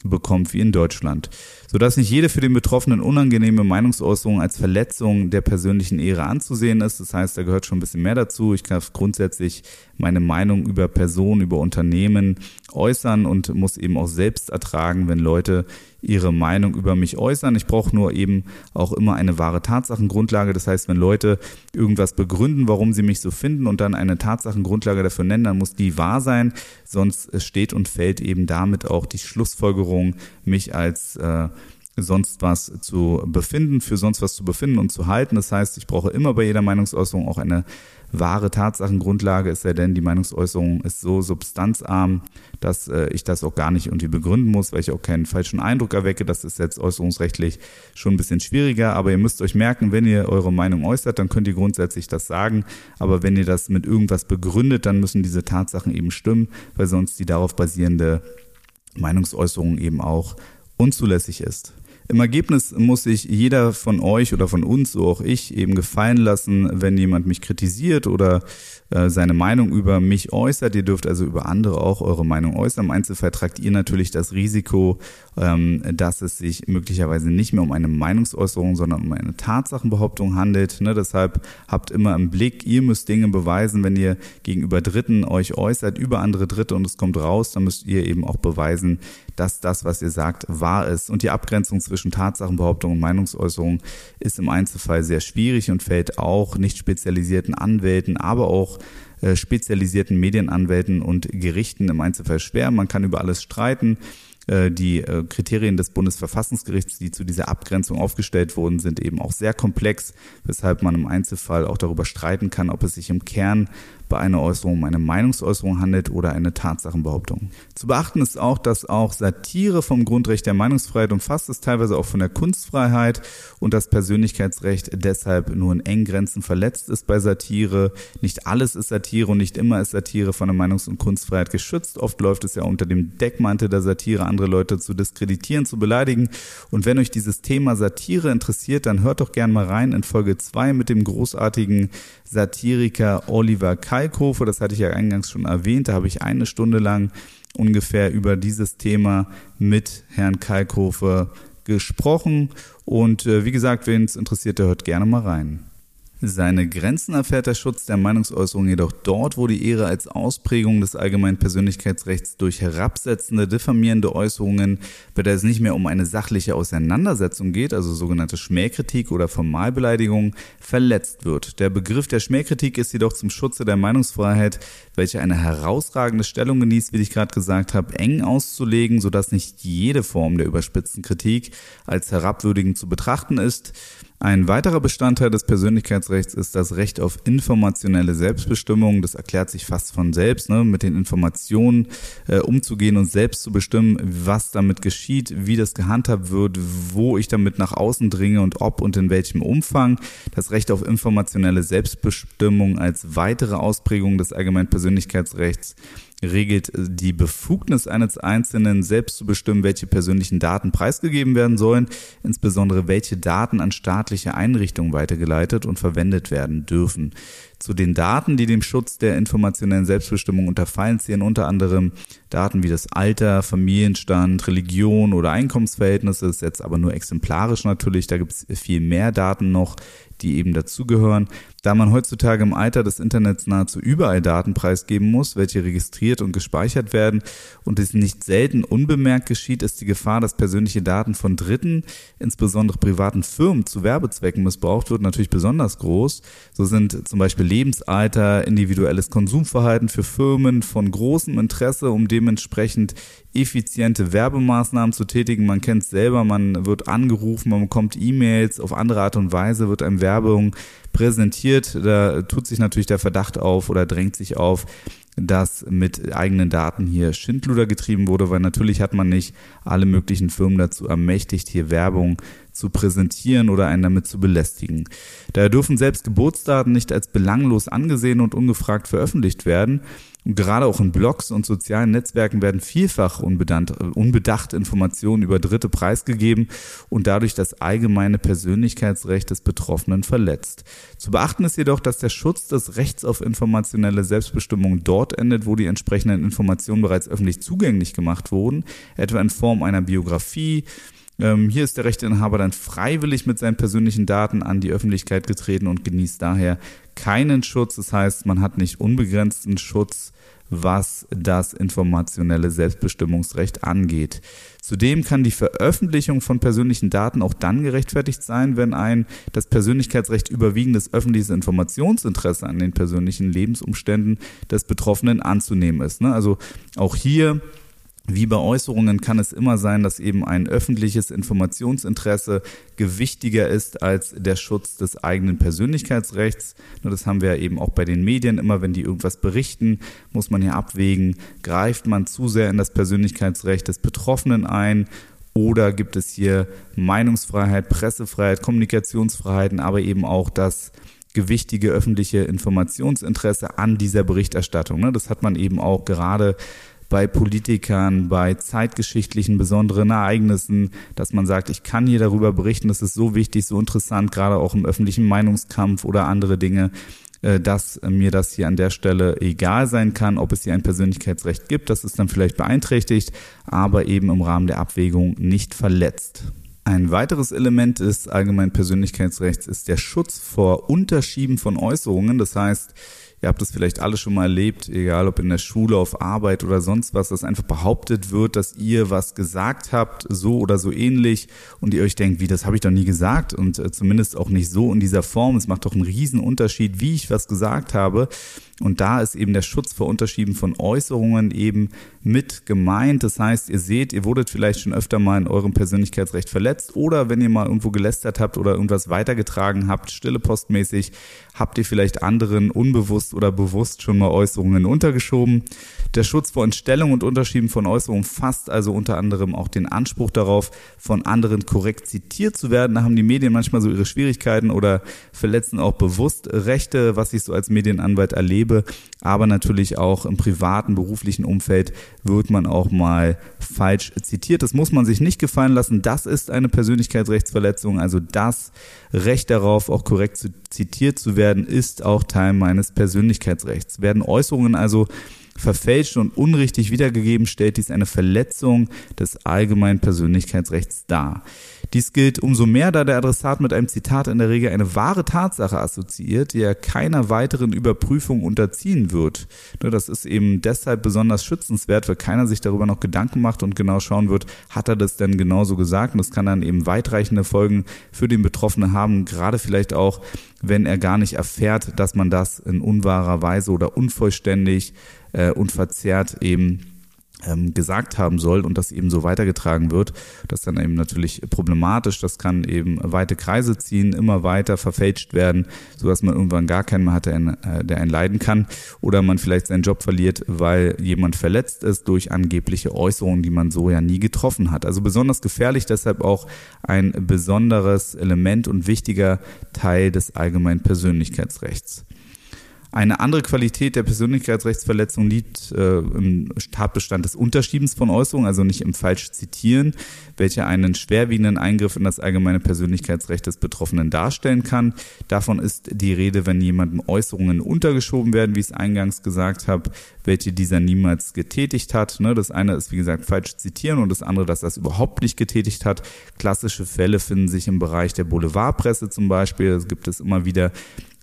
bekommt wie in Deutschland, sodass nicht jede für den Betroffenen unangenehme Meinungsäußerung als Verletzung der persönlichen Ehre anzusehen ist. Das heißt, da gehört schon ein bisschen mehr dazu. Ich darf grundsätzlich meine Meinung über Personen, über Unternehmen äußern und muss eben auch selbst ertragen, wenn Leute ihre Meinung über mich äußern. Ich brauche nur eben auch immer eine wahre Tatsachengrundlage. Das heißt, wenn Leute irgendwas begründen, warum sie mich so finden und dann eine Tatsachengrundlage dafür nennen, dann muss die wahr sein. Sonst steht und fällt eben damit auch die Schlussfolgerung, mich als äh, sonst was zu befinden, für sonst was zu befinden und zu halten. Das heißt, ich brauche immer bei jeder Meinungsäußerung auch eine wahre Tatsachengrundlage, ist ja denn die Meinungsäußerung ist so substanzarm, dass äh, ich das auch gar nicht irgendwie begründen muss, weil ich auch keinen falschen Eindruck erwecke. Das ist jetzt äußerungsrechtlich schon ein bisschen schwieriger, aber ihr müsst euch merken, wenn ihr eure Meinung äußert, dann könnt ihr grundsätzlich das sagen, aber wenn ihr das mit irgendwas begründet, dann müssen diese Tatsachen eben stimmen, weil sonst die darauf basierende Meinungsäußerung eben auch unzulässig ist. Im Ergebnis muss sich jeder von euch oder von uns, so auch ich, eben gefallen lassen, wenn jemand mich kritisiert oder äh, seine Meinung über mich äußert. Ihr dürft also über andere auch eure Meinung äußern. Im Einzelfall tragt ihr natürlich das Risiko, ähm, dass es sich möglicherweise nicht mehr um eine Meinungsäußerung, sondern um eine Tatsachenbehauptung handelt. Ne? Deshalb habt immer im Blick, ihr müsst Dinge beweisen, wenn ihr gegenüber Dritten euch äußert, über andere Dritte und es kommt raus, dann müsst ihr eben auch beweisen, dass das, was ihr sagt, wahr ist. Und die Abgrenzung zwischen Tatsachenbehauptung und Meinungsäußerung ist im Einzelfall sehr schwierig und fällt auch nicht spezialisierten Anwälten, aber auch äh, spezialisierten Medienanwälten und Gerichten im Einzelfall schwer. Man kann über alles streiten. Äh, die äh, Kriterien des Bundesverfassungsgerichts, die zu dieser Abgrenzung aufgestellt wurden, sind eben auch sehr komplex, weshalb man im Einzelfall auch darüber streiten kann, ob es sich im Kern bei einer Äußerung um eine Meinungsäußerung handelt oder eine Tatsachenbehauptung. Zu beachten ist auch, dass auch Satire vom Grundrecht der Meinungsfreiheit umfasst ist, teilweise auch von der Kunstfreiheit und das Persönlichkeitsrecht deshalb nur in engen Grenzen verletzt ist bei Satire. Nicht alles ist Satire und nicht immer ist Satire von der Meinungs- und Kunstfreiheit geschützt. Oft läuft es ja unter dem Deckmantel der Satire, andere Leute zu diskreditieren, zu beleidigen. Und wenn euch dieses Thema Satire interessiert, dann hört doch gern mal rein in Folge 2 mit dem großartigen Satiriker Oliver Kalkofe. Das hatte ich ja eingangs schon erwähnt. Da habe ich eine Stunde lang ungefähr über dieses Thema mit Herrn Kalkofe gesprochen. Und äh, wie gesagt, wen es interessiert, der hört gerne mal rein. Seine Grenzen erfährt der Schutz der Meinungsäußerung jedoch dort, wo die Ehre als Ausprägung des allgemeinen Persönlichkeitsrechts durch herabsetzende, diffamierende Äußerungen, bei der es nicht mehr um eine sachliche Auseinandersetzung geht, also sogenannte Schmähkritik oder Formalbeleidigung, verletzt wird. Der Begriff der Schmähkritik ist jedoch zum Schutze der Meinungsfreiheit, welche eine herausragende Stellung genießt, wie ich gerade gesagt habe, eng auszulegen, sodass nicht jede Form der überspitzten Kritik als herabwürdigend zu betrachten ist. Ein weiterer Bestandteil des Persönlichkeitsrechts ist das Recht auf informationelle Selbstbestimmung. Das erklärt sich fast von selbst, ne? mit den Informationen äh, umzugehen und selbst zu bestimmen, was damit geschieht, wie das gehandhabt wird, wo ich damit nach außen dringe und ob und in welchem Umfang. Das Recht auf informationelle Selbstbestimmung als weitere Ausprägung des allgemeinen Persönlichkeitsrechts regelt die Befugnis eines Einzelnen, selbst zu bestimmen, welche persönlichen Daten preisgegeben werden sollen, insbesondere welche Daten an staatliche Einrichtungen weitergeleitet und verwendet werden dürfen. Zu den Daten, die dem Schutz der informationellen Selbstbestimmung unterfallen, zählen unter anderem Daten wie das Alter, Familienstand, Religion oder Einkommensverhältnisse. Das ist jetzt aber nur exemplarisch natürlich. Da gibt es viel mehr Daten noch, die eben dazugehören. Da man heutzutage im Alter des Internets nahezu überall Daten preisgeben muss, welche registriert und gespeichert werden und es nicht selten unbemerkt geschieht, ist die Gefahr, dass persönliche Daten von Dritten, insbesondere privaten Firmen, zu Werbezwecken missbraucht wird, natürlich besonders groß. So sind zum Beispiel Lebensalter, individuelles Konsumverhalten für Firmen von großem Interesse, um dementsprechend effiziente Werbemaßnahmen zu tätigen. Man kennt es selber, man wird angerufen, man bekommt E-Mails, auf andere Art und Weise wird einem Werbung präsentiert. Da tut sich natürlich der Verdacht auf oder drängt sich auf, dass mit eigenen Daten hier Schindluder getrieben wurde, weil natürlich hat man nicht alle möglichen Firmen dazu ermächtigt, hier Werbung zu präsentieren oder einen damit zu belästigen. Daher dürfen selbst Geburtsdaten nicht als belanglos angesehen und ungefragt veröffentlicht werden. Gerade auch in Blogs und sozialen Netzwerken werden vielfach unbedacht, unbedacht Informationen über Dritte preisgegeben und dadurch das allgemeine Persönlichkeitsrecht des Betroffenen verletzt. Zu beachten ist jedoch, dass der Schutz des Rechts auf informationelle Selbstbestimmung dort endet, wo die entsprechenden Informationen bereits öffentlich zugänglich gemacht wurden, etwa in Form einer Biografie, ähm, hier ist der Rechteinhaber dann freiwillig mit seinen persönlichen Daten an die Öffentlichkeit getreten und genießt daher keinen Schutz. Das heißt, man hat nicht unbegrenzten Schutz, was das informationelle Selbstbestimmungsrecht angeht. Zudem kann die Veröffentlichung von persönlichen Daten auch dann gerechtfertigt sein, wenn ein das Persönlichkeitsrecht überwiegendes öffentliches Informationsinteresse an den persönlichen Lebensumständen des Betroffenen anzunehmen ist. Ne? Also auch hier wie bei Äußerungen kann es immer sein, dass eben ein öffentliches Informationsinteresse gewichtiger ist als der Schutz des eigenen Persönlichkeitsrechts. Das haben wir eben auch bei den Medien. Immer wenn die irgendwas berichten, muss man hier abwägen, greift man zu sehr in das Persönlichkeitsrecht des Betroffenen ein oder gibt es hier Meinungsfreiheit, Pressefreiheit, Kommunikationsfreiheiten, aber eben auch das gewichtige öffentliche Informationsinteresse an dieser Berichterstattung. Das hat man eben auch gerade bei Politikern, bei zeitgeschichtlichen besonderen Ereignissen, dass man sagt, ich kann hier darüber berichten, das ist so wichtig, so interessant, gerade auch im öffentlichen Meinungskampf oder andere Dinge, äh, dass mir das hier an der Stelle egal sein kann, ob es hier ein Persönlichkeitsrecht gibt, das ist dann vielleicht beeinträchtigt, aber eben im Rahmen der Abwägung nicht verletzt. Ein weiteres Element des allgemeinen Persönlichkeitsrechts ist der Schutz vor Unterschieben von Äußerungen. Das heißt, Ihr habt es vielleicht alle schon mal erlebt, egal ob in der Schule, auf Arbeit oder sonst was, dass einfach behauptet wird, dass ihr was gesagt habt, so oder so ähnlich und ihr euch denkt, wie, das habe ich doch nie gesagt und äh, zumindest auch nicht so in dieser Form. Es macht doch einen riesen Unterschied, wie ich was gesagt habe. Und da ist eben der Schutz vor Unterschieden von Äußerungen eben mit gemeint. Das heißt, ihr seht, ihr wurdet vielleicht schon öfter mal in eurem Persönlichkeitsrecht verletzt oder wenn ihr mal irgendwo gelästert habt oder irgendwas weitergetragen habt, stille postmäßig, habt ihr vielleicht anderen unbewusst oder bewusst schon mal Äußerungen untergeschoben. Der Schutz vor Entstellung und Unterschieden von Äußerungen fasst also unter anderem auch den Anspruch darauf, von anderen korrekt zitiert zu werden. Da haben die Medien manchmal so ihre Schwierigkeiten oder verletzen auch bewusst Rechte, was ich so als Medienanwalt erlebe lebe, aber natürlich auch im privaten, beruflichen Umfeld wird man auch mal falsch zitiert. Das muss man sich nicht gefallen lassen. Das ist eine Persönlichkeitsrechtsverletzung. Also das Recht darauf, auch korrekt zitiert zu werden, ist auch Teil meines Persönlichkeitsrechts. Werden Äußerungen also verfälscht und unrichtig wiedergegeben, stellt dies eine Verletzung des allgemeinen Persönlichkeitsrechts dar. Dies gilt umso mehr, da der Adressat mit einem Zitat in der Regel eine wahre Tatsache assoziiert, die er keiner weiteren Überprüfung unterziehen wird. Das ist eben deshalb besonders schützenswert, weil keiner sich darüber noch Gedanken macht und genau schauen wird, hat er das denn genauso gesagt? Und das kann dann eben weitreichende Folgen für den Betroffenen haben, gerade vielleicht auch, wenn er gar nicht erfährt, dass man das in unwahrer Weise oder unvollständig äh, und verzerrt eben ähm, gesagt haben soll und das eben so weitergetragen wird. Das dann eben natürlich problematisch. Das kann eben weite Kreise ziehen, immer weiter verfälscht werden, sodass man irgendwann gar keinen mehr hat, der einen, äh, der einen leiden kann. Oder man vielleicht seinen Job verliert, weil jemand verletzt ist durch angebliche Äußerungen, die man so ja nie getroffen hat. Also besonders gefährlich, deshalb auch ein besonderes Element und wichtiger Teil des allgemeinen Persönlichkeitsrechts. Eine andere Qualität der Persönlichkeitsrechtsverletzung liegt äh, im Tatbestand des Unterschiebens von Äußerungen, also nicht im falsch zitieren, welcher einen schwerwiegenden Eingriff in das allgemeine Persönlichkeitsrecht des Betroffenen darstellen kann. Davon ist die Rede, wenn jemandem Äußerungen untergeschoben werden, wie ich es eingangs gesagt habe, welche dieser niemals getätigt hat. Ne, das eine ist, wie gesagt, falsch zitieren und das andere, dass das überhaupt nicht getätigt hat. Klassische Fälle finden sich im Bereich der Boulevardpresse zum Beispiel. Das gibt es immer wieder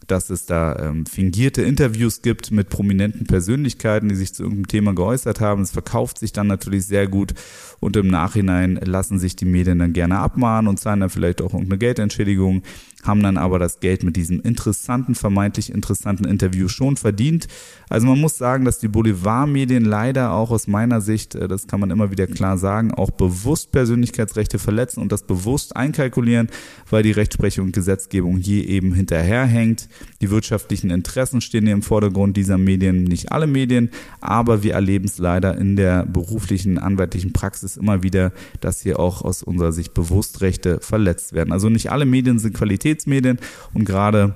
dass es da ähm, fingierte Interviews gibt mit prominenten Persönlichkeiten, die sich zu irgendeinem Thema geäußert haben. Es verkauft sich dann natürlich sehr gut und im Nachhinein lassen sich die Medien dann gerne abmahnen und zahlen dann vielleicht auch irgendeine Geldentschädigung. Haben dann aber das Geld mit diesem interessanten, vermeintlich interessanten Interview schon verdient. Also man muss sagen, dass die Boulevardmedien leider auch aus meiner Sicht, äh, das kann man immer wieder klar sagen, auch bewusst Persönlichkeitsrechte verletzen und das bewusst einkalkulieren, weil die Rechtsprechung und Gesetzgebung hier eben hinterherhängt. Die wirtschaftlichen Interessen stehen hier im Vordergrund dieser Medien, nicht alle Medien, aber wir erleben es leider in der beruflichen, anwaltlichen Praxis immer wieder, dass hier auch aus unserer Sicht bewusst Rechte verletzt werden. Also nicht alle Medien sind Qualität Qualitätsmedien und gerade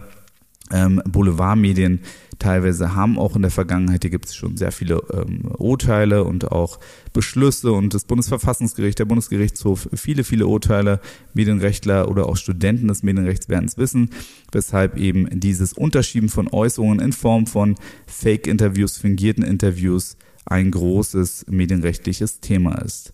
ähm, Boulevardmedien teilweise haben auch in der Vergangenheit, hier gibt es schon sehr viele ähm, Urteile und auch Beschlüsse und das Bundesverfassungsgericht, der Bundesgerichtshof, viele, viele Urteile, Medienrechtler oder auch Studenten des Medienrechts werden es wissen, weshalb eben dieses Unterschieben von Äußerungen in Form von Fake-Interviews, fingierten Interviews ein großes medienrechtliches Thema ist.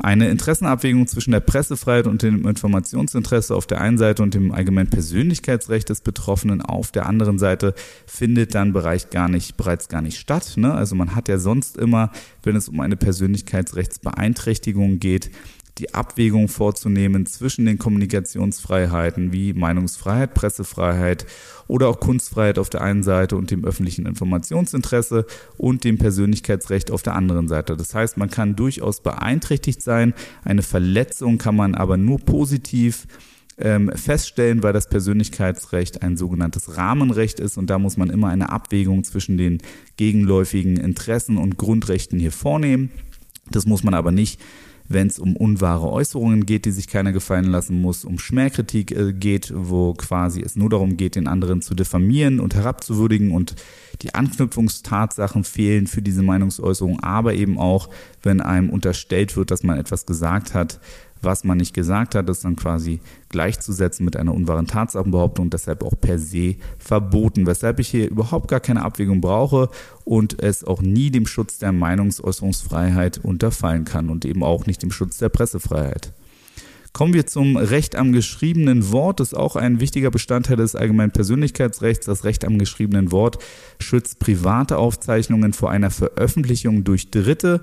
Eine Interessenabwägung zwischen der Pressefreiheit und dem Informationsinteresse auf der einen Seite und dem allgemeinen Persönlichkeitsrecht des Betroffenen auf der anderen Seite findet dann Bereich gar nicht, bereits gar nicht statt. Ne? Also man hat ja sonst immer, wenn es um eine Persönlichkeitsrechtsbeeinträchtigung geht, die Abwägung vorzunehmen zwischen den Kommunikationsfreiheiten wie Meinungsfreiheit, Pressefreiheit oder auch Kunstfreiheit auf der einen Seite und dem öffentlichen Informationsinteresse und dem Persönlichkeitsrecht auf der anderen Seite. Das heißt, man kann durchaus beeinträchtigt sein, eine Verletzung kann man aber nur positiv ähm, feststellen, weil das Persönlichkeitsrecht ein sogenanntes Rahmenrecht ist und da muss man immer eine Abwägung zwischen den gegenläufigen Interessen und Grundrechten hier vornehmen. Das muss man aber nicht wenn es um unwahre Äußerungen geht, die sich keiner gefallen lassen muss, um Schmähkritik äh, geht, wo quasi es nur darum geht, den anderen zu diffamieren und herabzuwürdigen und die Anknüpfungstatsachen fehlen für diese Meinungsäußerung, aber eben auch, wenn einem unterstellt wird, dass man etwas gesagt hat, was man nicht gesagt hat, ist dann quasi gleichzusetzen mit einer unwahren Tatsachenbehauptung deshalb auch per se verboten, weshalb ich hier überhaupt gar keine Abwägung brauche und es auch nie dem Schutz der Meinungsäußerungsfreiheit unterfallen kann und eben auch nicht dem Schutz der Pressefreiheit. Kommen wir zum Recht am geschriebenen Wort. Das ist auch ein wichtiger Bestandteil des allgemeinen Persönlichkeitsrechts. Das Recht am geschriebenen Wort schützt private Aufzeichnungen vor einer Veröffentlichung durch Dritte.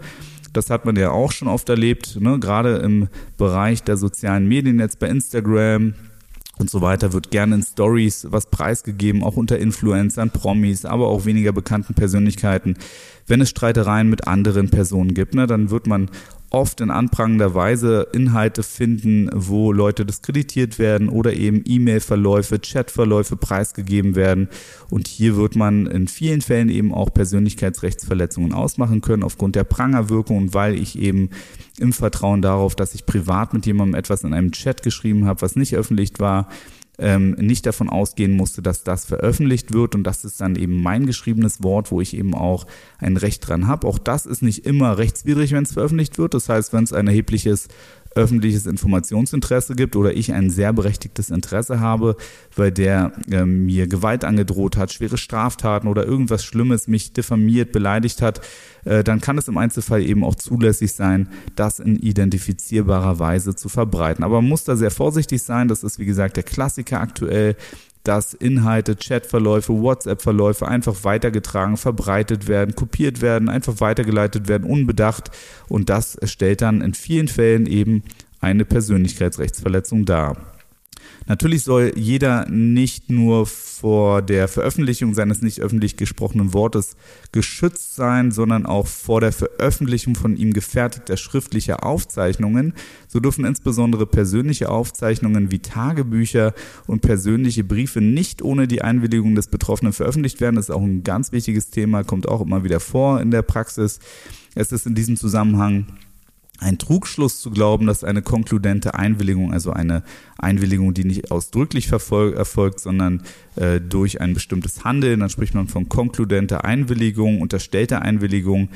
Das hat man ja auch schon oft erlebt, ne? gerade im Bereich der sozialen Medien, jetzt bei Instagram, und so weiter wird gerne in Stories was preisgegeben, auch unter Influencern, Promis, aber auch weniger bekannten Persönlichkeiten. Wenn es Streitereien mit anderen Personen gibt, ne, dann wird man oft in anprangender Weise Inhalte finden, wo Leute diskreditiert werden oder eben E-Mail-Verläufe, Chat-Verläufe preisgegeben werden. Und hier wird man in vielen Fällen eben auch Persönlichkeitsrechtsverletzungen ausmachen können aufgrund der Prangerwirkung und weil ich eben im Vertrauen darauf, dass ich privat mit jemandem etwas in einem Chat geschrieben habe, was nicht öffentlich war, ähm, nicht davon ausgehen musste, dass das veröffentlicht wird und das ist dann eben mein geschriebenes Wort, wo ich eben auch ein Recht dran habe. Auch das ist nicht immer rechtswidrig, wenn es veröffentlicht wird. Das heißt, wenn es ein erhebliches öffentliches Informationsinteresse gibt oder ich ein sehr berechtigtes Interesse habe, weil der äh, mir Gewalt angedroht hat, schwere Straftaten oder irgendwas Schlimmes mich diffamiert, beleidigt hat, äh, dann kann es im Einzelfall eben auch zulässig sein, das in identifizierbarer Weise zu verbreiten. Aber man muss da sehr vorsichtig sein. Das ist, wie gesagt, der Klassiker aktuell dass Inhalte, Chatverläufe, WhatsApp-Verläufe einfach weitergetragen, verbreitet werden, kopiert werden, einfach weitergeleitet werden, unbedacht. Und das stellt dann in vielen Fällen eben eine Persönlichkeitsrechtsverletzung dar. Natürlich soll jeder nicht nur vor der Veröffentlichung seines nicht öffentlich gesprochenen Wortes geschützt sein, sondern auch vor der Veröffentlichung von ihm gefertigter schriftlicher Aufzeichnungen. So dürfen insbesondere persönliche Aufzeichnungen wie Tagebücher und persönliche Briefe nicht ohne die Einwilligung des Betroffenen veröffentlicht werden. Das ist auch ein ganz wichtiges Thema, kommt auch immer wieder vor in der Praxis. Es ist in diesem Zusammenhang ein Trugschluss zu glauben, dass eine konkludente Einwilligung, also eine Einwilligung, die nicht ausdrücklich erfolgt, sondern äh, durch ein bestimmtes Handeln, dann spricht man von konkludenter Einwilligung, unterstellter Einwilligung,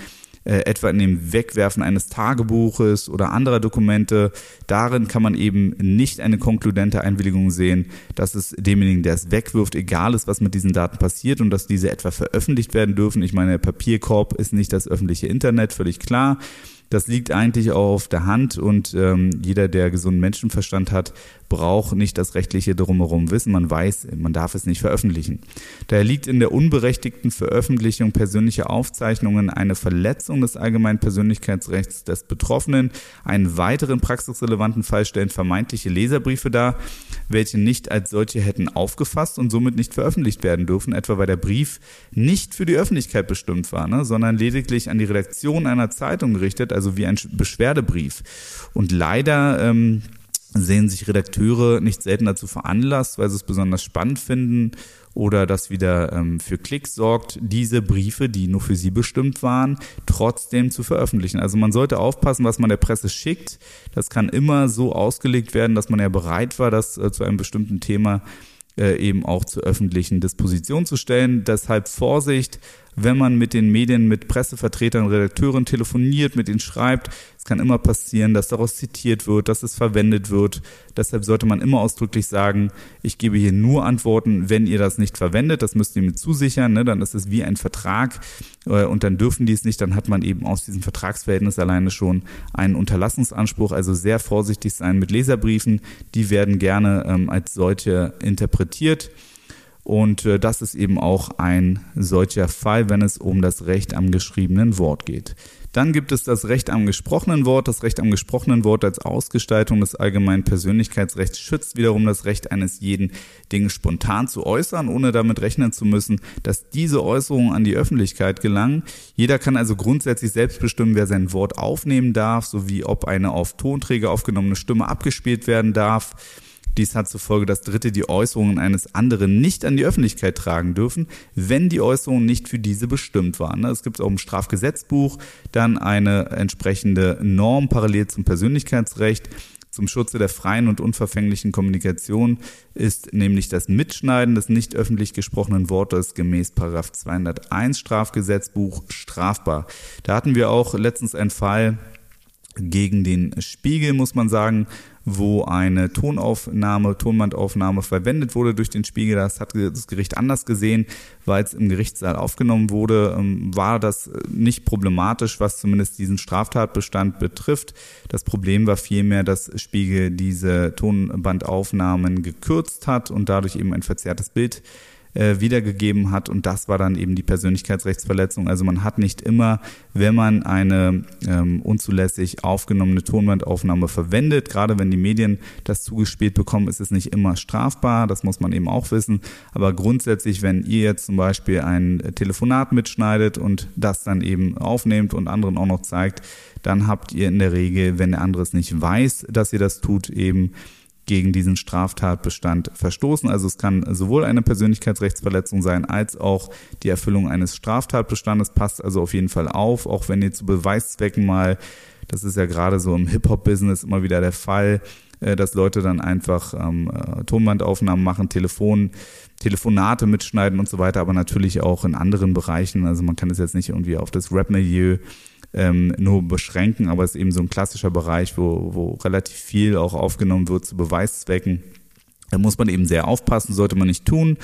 äh, etwa in dem Wegwerfen eines Tagebuches oder anderer Dokumente. Darin kann man eben nicht eine konkludente Einwilligung sehen, dass es demjenigen, der es wegwirft, egal ist, was mit diesen Daten passiert und dass diese etwa veröffentlicht werden dürfen. Ich meine, der Papierkorb ist nicht das öffentliche Internet, völlig klar. Das liegt eigentlich auf der Hand und ähm, jeder, der gesunden Menschenverstand hat, braucht nicht das rechtliche drumherum wissen. Man weiß, man darf es nicht veröffentlichen. Daher liegt in der unberechtigten Veröffentlichung persönlicher Aufzeichnungen eine Verletzung des allgemeinen Persönlichkeitsrechts des Betroffenen. Einen weiteren praxisrelevanten Fall stellen vermeintliche Leserbriefe dar, welche nicht als solche hätten aufgefasst und somit nicht veröffentlicht werden dürfen, etwa weil der Brief nicht für die Öffentlichkeit bestimmt war, ne, sondern lediglich an die Redaktion einer Zeitung gerichtet, also wie ein Beschwerdebrief. Und leider ähm, sehen sich Redakteure nicht selten dazu veranlasst, weil sie es besonders spannend finden oder das wieder ähm, für Klicks sorgt, diese Briefe, die nur für sie bestimmt waren, trotzdem zu veröffentlichen. Also man sollte aufpassen, was man der Presse schickt. Das kann immer so ausgelegt werden, dass man ja bereit war, das äh, zu einem bestimmten Thema äh, eben auch zur öffentlichen Disposition zu stellen. Deshalb Vorsicht, wenn man mit den Medien, mit Pressevertretern, Redakteuren telefoniert, mit ihnen schreibt. Es kann immer passieren, dass daraus zitiert wird, dass es verwendet wird. Deshalb sollte man immer ausdrücklich sagen, ich gebe hier nur Antworten, wenn ihr das nicht verwendet. Das müsst ihr mir zusichern. Ne? Dann ist es wie ein Vertrag äh, und dann dürfen die es nicht. Dann hat man eben aus diesem Vertragsverhältnis alleine schon einen Unterlassungsanspruch. Also sehr vorsichtig sein mit Leserbriefen. Die werden gerne ähm, als solche interpretiert. Und äh, das ist eben auch ein solcher Fall, wenn es um das Recht am geschriebenen Wort geht. Dann gibt es das Recht am gesprochenen Wort. Das Recht am gesprochenen Wort als Ausgestaltung des allgemeinen Persönlichkeitsrechts schützt wiederum das Recht eines jeden, Dinge spontan zu äußern, ohne damit rechnen zu müssen, dass diese Äußerungen an die Öffentlichkeit gelangen. Jeder kann also grundsätzlich selbst bestimmen, wer sein Wort aufnehmen darf, sowie ob eine auf Tonträger aufgenommene Stimme abgespielt werden darf. Dies hat zur Folge, dass Dritte die Äußerungen eines anderen nicht an die Öffentlichkeit tragen dürfen, wenn die Äußerungen nicht für diese bestimmt waren. Es gibt auch im Strafgesetzbuch dann eine entsprechende Norm parallel zum Persönlichkeitsrecht. Zum Schutze der freien und unverfänglichen Kommunikation ist nämlich das Mitschneiden des nicht öffentlich gesprochenen Wortes gemäß 201 Strafgesetzbuch strafbar. Da hatten wir auch letztens einen Fall gegen den Spiegel, muss man sagen, wo eine Tonaufnahme, Tonbandaufnahme verwendet wurde durch den Spiegel. Das hat das Gericht anders gesehen, weil es im Gerichtssaal aufgenommen wurde, ähm, war das nicht problematisch, was zumindest diesen Straftatbestand betrifft. Das Problem war vielmehr, dass Spiegel diese Tonbandaufnahmen gekürzt hat und dadurch eben ein verzerrtes Bild äh, wiedergegeben hat und das war dann eben die Persönlichkeitsrechtsverletzung. Also man hat nicht immer, wenn man eine ähm, unzulässig aufgenommene Tonbandaufnahme verwendet, gerade wenn die Medien das zugespielt bekommen, ist es nicht immer strafbar, das muss man eben auch wissen. Aber grundsätzlich, wenn ihr jetzt zum Beispiel ein Telefonat mitschneidet und das dann eben aufnehmt und anderen auch noch zeigt, dann habt ihr in der Regel, wenn der andere es nicht weiß, dass ihr das tut, eben gegen diesen Straftatbestand verstoßen. Also es kann sowohl eine Persönlichkeitsrechtsverletzung sein als auch die Erfüllung eines Straftatbestandes. Passt also auf jeden Fall auf, auch wenn ihr zu Beweiszwecken mal, das ist ja gerade so im Hip-Hop-Business immer wieder der Fall, äh, dass Leute dann einfach ähm, äh, Tonbandaufnahmen machen, Telefon, Telefonate mitschneiden und so weiter, aber natürlich auch in anderen Bereichen. Also man kann es jetzt nicht irgendwie auf das Rap-Milieu ähm, nur beschränken, aber es ist eben so ein klassischer Bereich, wo, wo relativ viel auch aufgenommen wird zu Beweiszwecken. Da muss man eben sehr aufpassen, sollte man nicht tun.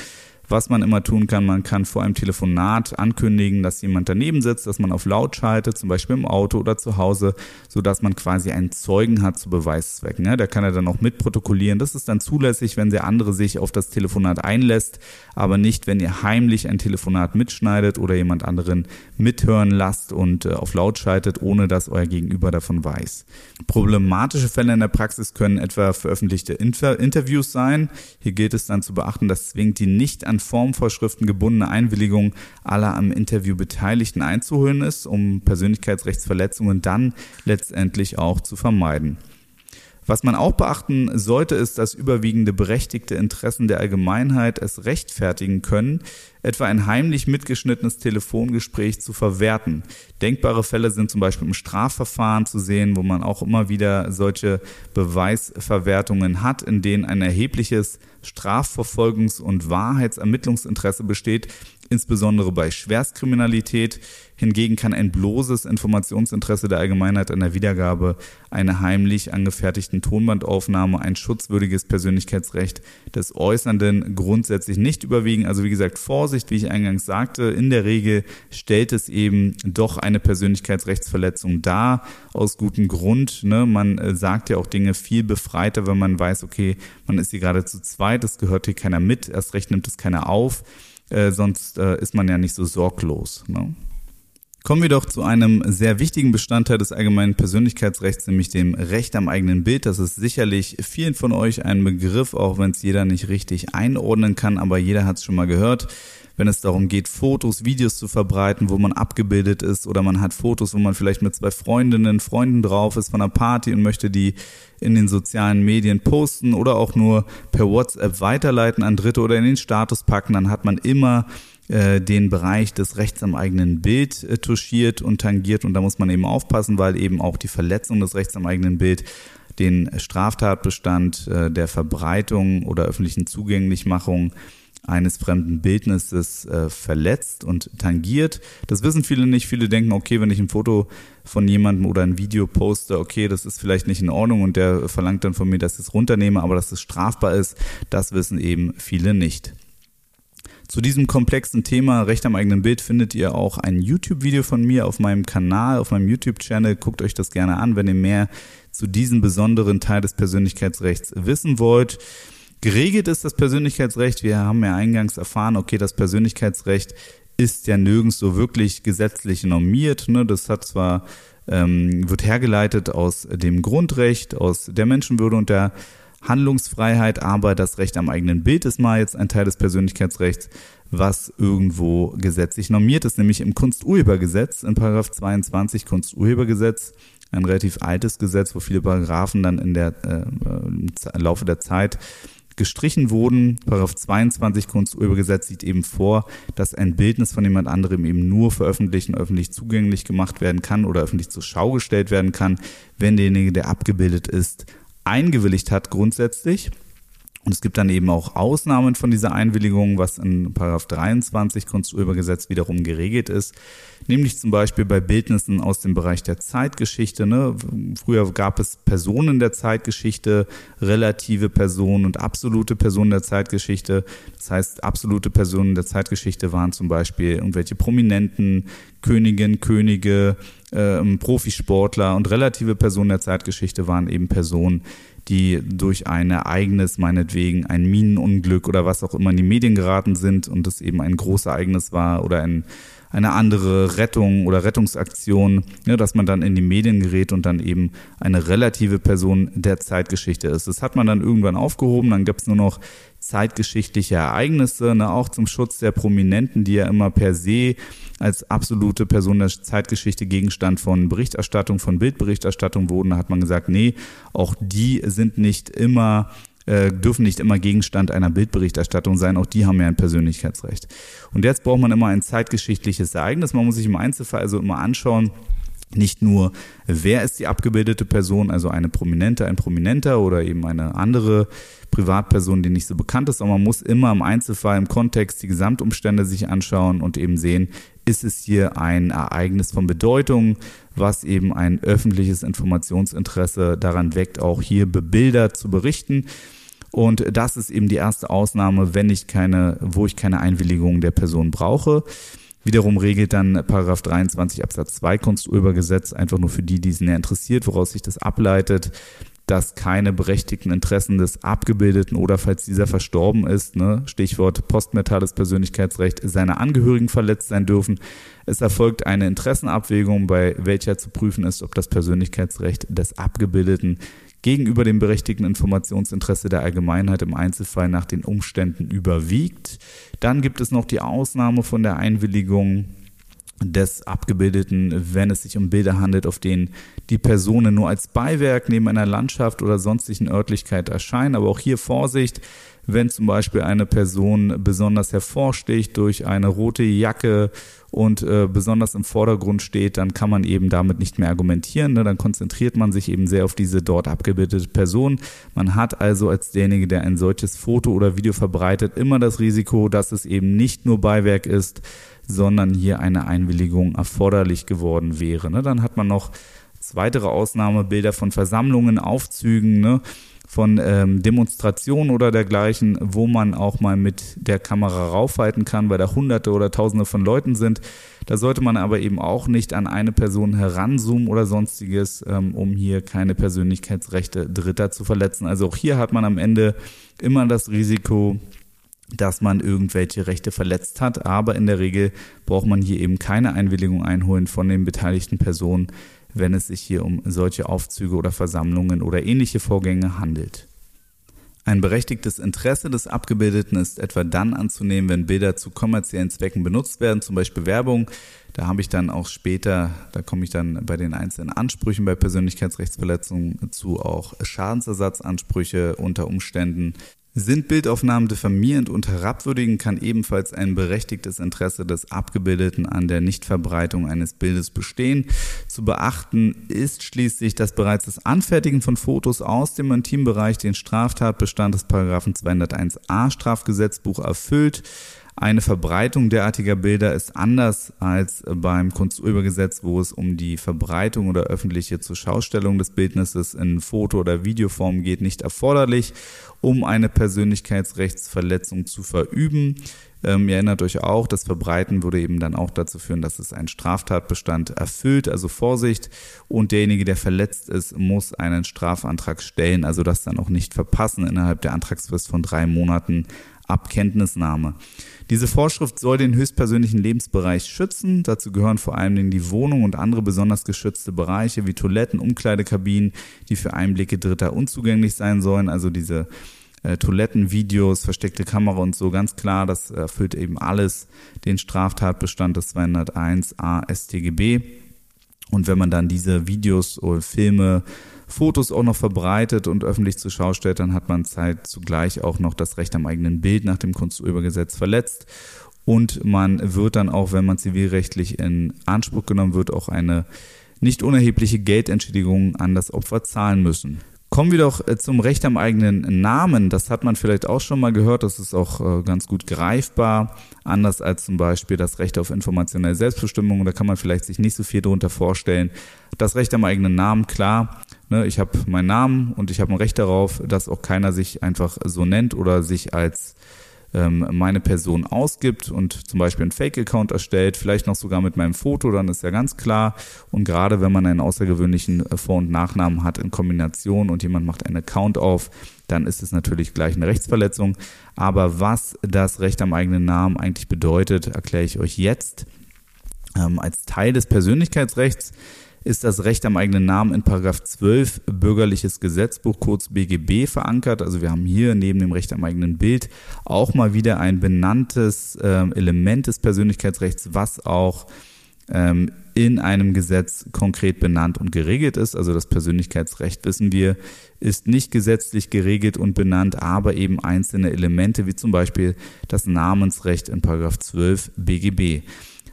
Was man immer tun kann, man kann vor einem Telefonat ankündigen, dass jemand daneben sitzt, dass man auf laut schaltet, zum Beispiel im Auto oder zu Hause, so dass man quasi einen Zeugen hat zu Beweiszwecken. Ja, der kann er dann auch mitprotokollieren. Das ist dann zulässig, wenn der andere sich auf das Telefonat einlässt, aber nicht, wenn ihr heimlich ein Telefonat mitschneidet oder jemand anderen mithören lasst und äh, auf laut schaltet, ohne dass euer Gegenüber davon weiß. Problematische Fälle in der Praxis können etwa veröffentlichte Inter Interviews sein. Hier gilt es dann zu beachten, dass zwingend die nicht an Formvorschriften gebundene Einwilligung aller am Interview Beteiligten einzuholen ist, um Persönlichkeitsrechtsverletzungen dann letztendlich auch zu vermeiden. Was man auch beachten sollte, ist, dass überwiegende berechtigte Interessen der Allgemeinheit es rechtfertigen können, etwa ein heimlich mitgeschnittenes Telefongespräch zu verwerten. Denkbare Fälle sind zum Beispiel im Strafverfahren zu sehen, wo man auch immer wieder solche Beweisverwertungen hat, in denen ein erhebliches Strafverfolgungs- und Wahrheitsermittlungsinteresse besteht, insbesondere bei Schwerstkriminalität. Hingegen kann ein bloßes Informationsinteresse der Allgemeinheit an der Wiedergabe einer heimlich angefertigten Tonbandaufnahme ein schutzwürdiges Persönlichkeitsrecht des Äußernden grundsätzlich nicht überwiegen. Also wie gesagt, Vorsicht, wie ich eingangs sagte, in der Regel stellt es eben doch eine Persönlichkeitsrechtsverletzung dar, aus gutem Grund. Ne? Man äh, sagt ja auch Dinge viel befreiter, wenn man weiß, okay, man ist hier gerade zu zweit, es gehört hier keiner mit, erst recht nimmt es keiner auf, äh, sonst äh, ist man ja nicht so sorglos. Ne? Kommen wir doch zu einem sehr wichtigen Bestandteil des allgemeinen Persönlichkeitsrechts, nämlich dem Recht am eigenen Bild. Das ist sicherlich vielen von euch ein Begriff, auch wenn es jeder nicht richtig einordnen kann, aber jeder hat es schon mal gehört. Wenn es darum geht, Fotos, Videos zu verbreiten, wo man abgebildet ist oder man hat Fotos, wo man vielleicht mit zwei Freundinnen, Freunden drauf ist von einer Party und möchte die in den sozialen Medien posten oder auch nur per WhatsApp weiterleiten an Dritte oder in den Status packen, dann hat man immer äh, den Bereich des Rechts am eigenen Bild äh, touchiert und tangiert und da muss man eben aufpassen, weil eben auch die Verletzung des Rechts am eigenen Bild den Straftatbestand äh, der Verbreitung oder öffentlichen Zugänglichmachung eines fremden Bildnisses äh, verletzt und tangiert. Das wissen viele nicht. Viele denken, okay, wenn ich ein Foto von jemandem oder ein Video poste, okay, das ist vielleicht nicht in Ordnung und der verlangt dann von mir, dass ich es runternehme, aber dass es strafbar ist, das wissen eben viele nicht. Zu diesem komplexen Thema Recht am eigenen Bild findet ihr auch ein YouTube-Video von mir auf meinem Kanal, auf meinem YouTube-Channel. Guckt euch das gerne an, wenn ihr mehr zu diesem besonderen Teil des Persönlichkeitsrechts wissen wollt. Geregelt ist das Persönlichkeitsrecht. Wir haben ja eingangs erfahren, okay, das Persönlichkeitsrecht ist ja nirgends so wirklich gesetzlich normiert. Ne? Das hat zwar, ähm, wird hergeleitet aus dem Grundrecht, aus der Menschenwürde und der Handlungsfreiheit, aber das Recht am eigenen Bild ist mal jetzt ein Teil des Persönlichkeitsrechts, was irgendwo gesetzlich normiert ist, nämlich im Kunsturhebergesetz, in Paragraph 22 Kunsturhebergesetz, ein relativ altes Gesetz, wo viele Paragraphen dann in der äh, im Laufe der Zeit gestrichen wurden. Paragraph 22 Kunsturhebergesetz sieht eben vor, dass ein Bildnis von jemand anderem eben nur veröffentlicht und öffentlich zugänglich gemacht werden kann oder öffentlich zur Schau gestellt werden kann, wenn derjenige, der abgebildet ist, eingewilligt hat grundsätzlich. Und es gibt dann eben auch Ausnahmen von dieser Einwilligung, was in Paragraph 23 Kunsturhebergesetz wiederum geregelt ist. Nämlich zum Beispiel bei Bildnissen aus dem Bereich der Zeitgeschichte. Ne? Früher gab es Personen der Zeitgeschichte, relative Personen und absolute Personen der Zeitgeschichte. Das heißt, absolute Personen der Zeitgeschichte waren zum Beispiel irgendwelche Prominenten, Königinnen, Könige, ähm, Profisportler und relative Personen der Zeitgeschichte waren eben Personen, die durch ein Ereignis, meinetwegen ein Minenunglück oder was auch immer in die Medien geraten sind und das eben ein großes Ereignis war oder ein, eine andere Rettung oder Rettungsaktion, ja, dass man dann in die Medien gerät und dann eben eine relative Person der Zeitgeschichte ist. Das hat man dann irgendwann aufgehoben, dann gab es nur noch zeitgeschichtliche Ereignisse, ne, auch zum Schutz der Prominenten, die ja immer per se als absolute Person der Zeitgeschichte Gegenstand von Berichterstattung, von Bildberichterstattung wurden. Hat man gesagt, nee, auch die sind nicht immer äh, dürfen nicht immer Gegenstand einer Bildberichterstattung sein, auch die haben ja ein Persönlichkeitsrecht. Und jetzt braucht man immer ein zeitgeschichtliches Ereignis. Man muss sich im Einzelfall also immer anschauen, nicht nur, wer ist die abgebildete Person, also eine Prominente, ein Prominenter oder eben eine andere Privatperson, die nicht so bekannt ist, aber man muss immer im Einzelfall im Kontext die Gesamtumstände sich anschauen und eben sehen, ist es hier ein Ereignis von Bedeutung, was eben ein öffentliches Informationsinteresse daran weckt, auch hier bebildert zu berichten. Und das ist eben die erste Ausnahme, wenn ich keine, wo ich keine Einwilligung der Person brauche. Wiederum regelt dann Paragraph 23 Absatz 2 Kunsturhebergesetz, einfach nur für die, die es näher interessiert, woraus sich das ableitet, dass keine berechtigten Interessen des Abgebildeten oder falls dieser verstorben ist, ne, Stichwort postmetales Persönlichkeitsrecht, seine Angehörigen verletzt sein dürfen. Es erfolgt eine Interessenabwägung, bei welcher zu prüfen ist, ob das Persönlichkeitsrecht des Abgebildeten gegenüber dem berechtigten Informationsinteresse der Allgemeinheit im Einzelfall nach den Umständen überwiegt. Dann gibt es noch die Ausnahme von der Einwilligung des Abgebildeten, wenn es sich um Bilder handelt, auf denen die Personen nur als Beiwerk neben einer Landschaft oder sonstigen Örtlichkeit erscheinen. Aber auch hier Vorsicht, wenn zum Beispiel eine Person besonders hervorsticht durch eine rote Jacke und äh, besonders im Vordergrund steht, dann kann man eben damit nicht mehr argumentieren. Ne? Dann konzentriert man sich eben sehr auf diese dort abgebildete Person. Man hat also als derjenige, der ein solches Foto oder Video verbreitet, immer das Risiko, dass es eben nicht nur Beiwerk ist, sondern hier eine Einwilligung erforderlich geworden wäre. Ne? Dann hat man noch weitere Ausnahmebilder von Versammlungen, Aufzügen, ne? Von ähm, Demonstrationen oder dergleichen, wo man auch mal mit der Kamera raufhalten kann, weil da hunderte oder tausende von Leuten sind. Da sollte man aber eben auch nicht an eine Person heranzoomen oder sonstiges, ähm, um hier keine Persönlichkeitsrechte Dritter zu verletzen. Also auch hier hat man am Ende immer das Risiko, dass man irgendwelche Rechte verletzt hat, aber in der Regel braucht man hier eben keine Einwilligung einholen von den beteiligten Personen, wenn es sich hier um solche Aufzüge oder Versammlungen oder ähnliche Vorgänge handelt. Ein berechtigtes Interesse des Abgebildeten ist etwa dann anzunehmen, wenn Bilder zu kommerziellen Zwecken benutzt werden, zum Beispiel Werbung. Da habe ich dann auch später, da komme ich dann bei den einzelnen Ansprüchen bei Persönlichkeitsrechtsverletzungen zu, auch Schadensersatzansprüche unter Umständen sind Bildaufnahmen diffamierend und herabwürdigend, kann ebenfalls ein berechtigtes Interesse des Abgebildeten an der Nichtverbreitung eines Bildes bestehen. Zu beachten ist schließlich, dass bereits das Anfertigen von Fotos aus dem Intimbereich den Straftatbestand des Paragraphen 201a Strafgesetzbuch erfüllt. Eine Verbreitung derartiger Bilder ist anders als beim Kunsturhebergesetz, wo es um die Verbreitung oder öffentliche Zurschaustellung des Bildnisses in Foto- oder Videoform geht, nicht erforderlich, um eine Persönlichkeitsrechtsverletzung zu verüben. Ähm, ihr erinnert euch auch, das Verbreiten würde eben dann auch dazu führen, dass es einen Straftatbestand erfüllt, also Vorsicht. Und derjenige, der verletzt ist, muss einen Strafantrag stellen, also das dann auch nicht verpassen innerhalb der Antragsfrist von drei Monaten ab Kenntnisnahme. Diese Vorschrift soll den höchstpersönlichen Lebensbereich schützen. Dazu gehören vor allen Dingen die Wohnung und andere besonders geschützte Bereiche wie Toiletten, Umkleidekabinen, die für Einblicke Dritter unzugänglich sein sollen. Also diese äh, Toiletten, versteckte Kamera und so, ganz klar, das erfüllt eben alles den Straftatbestand des 201a StGB. Und wenn man dann diese Videos oder Filme Fotos auch noch verbreitet und öffentlich zur Schau stellt, dann hat man Zeit zugleich auch noch das Recht am eigenen Bild nach dem Kunsturhebergesetz verletzt. Und man wird dann auch, wenn man zivilrechtlich in Anspruch genommen wird, auch eine nicht unerhebliche Geldentschädigung an das Opfer zahlen müssen. Kommen wir doch äh, zum Recht am eigenen Namen. Das hat man vielleicht auch schon mal gehört. Das ist auch äh, ganz gut greifbar. Anders als zum Beispiel das Recht auf informationelle Selbstbestimmung. Da kann man vielleicht sich nicht so viel darunter vorstellen. Das Recht am eigenen Namen, klar. Ne, ich habe meinen Namen und ich habe ein Recht darauf, dass auch keiner sich einfach so nennt oder sich als ähm, meine Person ausgibt und zum Beispiel einen Fake-Account erstellt, vielleicht noch sogar mit meinem Foto, dann ist ja ganz klar. Und gerade wenn man einen außergewöhnlichen äh, Vor- und Nachnamen hat in Kombination und jemand macht einen Account auf, dann ist es natürlich gleich eine Rechtsverletzung. Aber was das Recht am eigenen Namen eigentlich bedeutet, erkläre ich euch jetzt. Ähm, als Teil des Persönlichkeitsrechts ist das Recht am eigenen Namen in Paragraph 12 Bürgerliches Gesetzbuch, kurz BGB, verankert. Also wir haben hier neben dem Recht am eigenen Bild auch mal wieder ein benanntes äh, Element des Persönlichkeitsrechts, was auch ähm, in einem Gesetz konkret benannt und geregelt ist. Also das Persönlichkeitsrecht, wissen wir, ist nicht gesetzlich geregelt und benannt, aber eben einzelne Elemente, wie zum Beispiel das Namensrecht in Paragraph 12 BGB.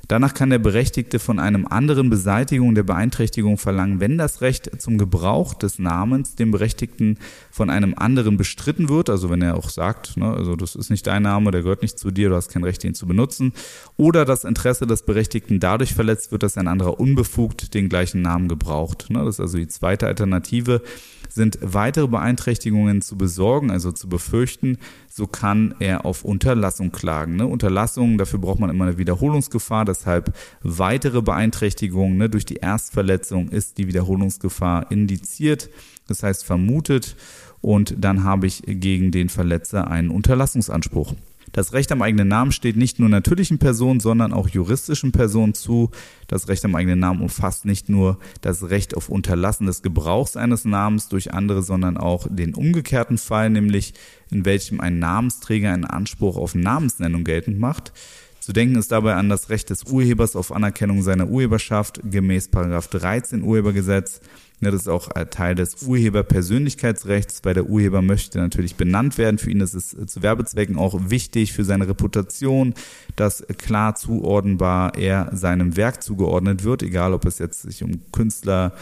Danach kann der Berechtigte von einem anderen Beseitigung der Beeinträchtigung verlangen, wenn das Recht zum Gebrauch des Namens dem Berechtigten von einem anderen bestritten wird, also wenn er auch sagt, ne, also das ist nicht dein Name, der gehört nicht zu dir, du hast kein Recht, ihn zu benutzen, oder das Interesse des Berechtigten dadurch verletzt wird, dass ein anderer unbefugt den gleichen Namen gebraucht. Ne, das ist also die zweite Alternative sind weitere Beeinträchtigungen zu besorgen, also zu befürchten, so kann er auf Unterlassung klagen. Ne? Unterlassung, dafür braucht man immer eine Wiederholungsgefahr, deshalb weitere Beeinträchtigungen ne? durch die Erstverletzung ist die Wiederholungsgefahr indiziert, das heißt vermutet und dann habe ich gegen den Verletzer einen Unterlassungsanspruch. Das Recht am eigenen Namen steht nicht nur natürlichen Personen, sondern auch juristischen Personen zu. Das Recht am eigenen Namen umfasst nicht nur das Recht auf Unterlassen des Gebrauchs eines Namens durch andere, sondern auch den umgekehrten Fall, nämlich in welchem ein Namensträger einen Anspruch auf Namensnennung geltend macht. Zu denken ist dabei an das Recht des Urhebers auf Anerkennung seiner Urheberschaft gemäß 13 Urhebergesetz. Ja, das ist auch Teil des Urheberpersönlichkeitsrechts, weil der Urheber möchte natürlich benannt werden. Für ihn ist es zu Werbezwecken auch wichtig für seine Reputation, dass klar zuordnenbar er seinem Werk zugeordnet wird, egal ob es jetzt sich um Künstler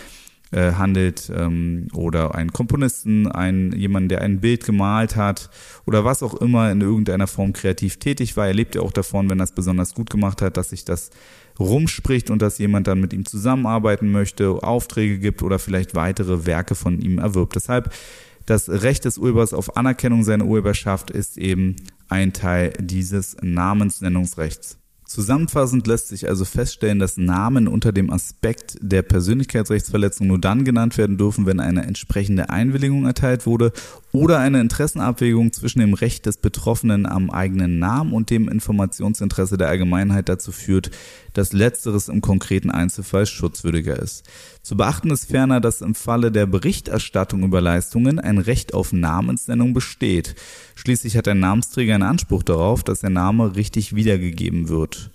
äh, handelt ähm, oder einen Komponisten, einen jemanden, der ein Bild gemalt hat oder was auch immer in irgendeiner Form kreativ tätig war. Er lebt ja auch davon, wenn er es besonders gut gemacht hat, dass sich das rumspricht und dass jemand dann mit ihm zusammenarbeiten möchte, Aufträge gibt oder vielleicht weitere Werke von ihm erwirbt. Deshalb das Recht des Urhebers auf Anerkennung seiner Urheberschaft ist eben ein Teil dieses Namensnennungsrechts. Zusammenfassend lässt sich also feststellen, dass Namen unter dem Aspekt der Persönlichkeitsrechtsverletzung nur dann genannt werden dürfen, wenn eine entsprechende Einwilligung erteilt wurde oder eine Interessenabwägung zwischen dem Recht des Betroffenen am eigenen Namen und dem Informationsinteresse der Allgemeinheit dazu führt, dass letzteres im konkreten Einzelfall schutzwürdiger ist. Zu beachten ist ferner, dass im Falle der Berichterstattung über Leistungen ein Recht auf Namensnennung besteht. Schließlich hat der Namensträger einen Anspruch darauf, dass der Name richtig wiedergegeben wird.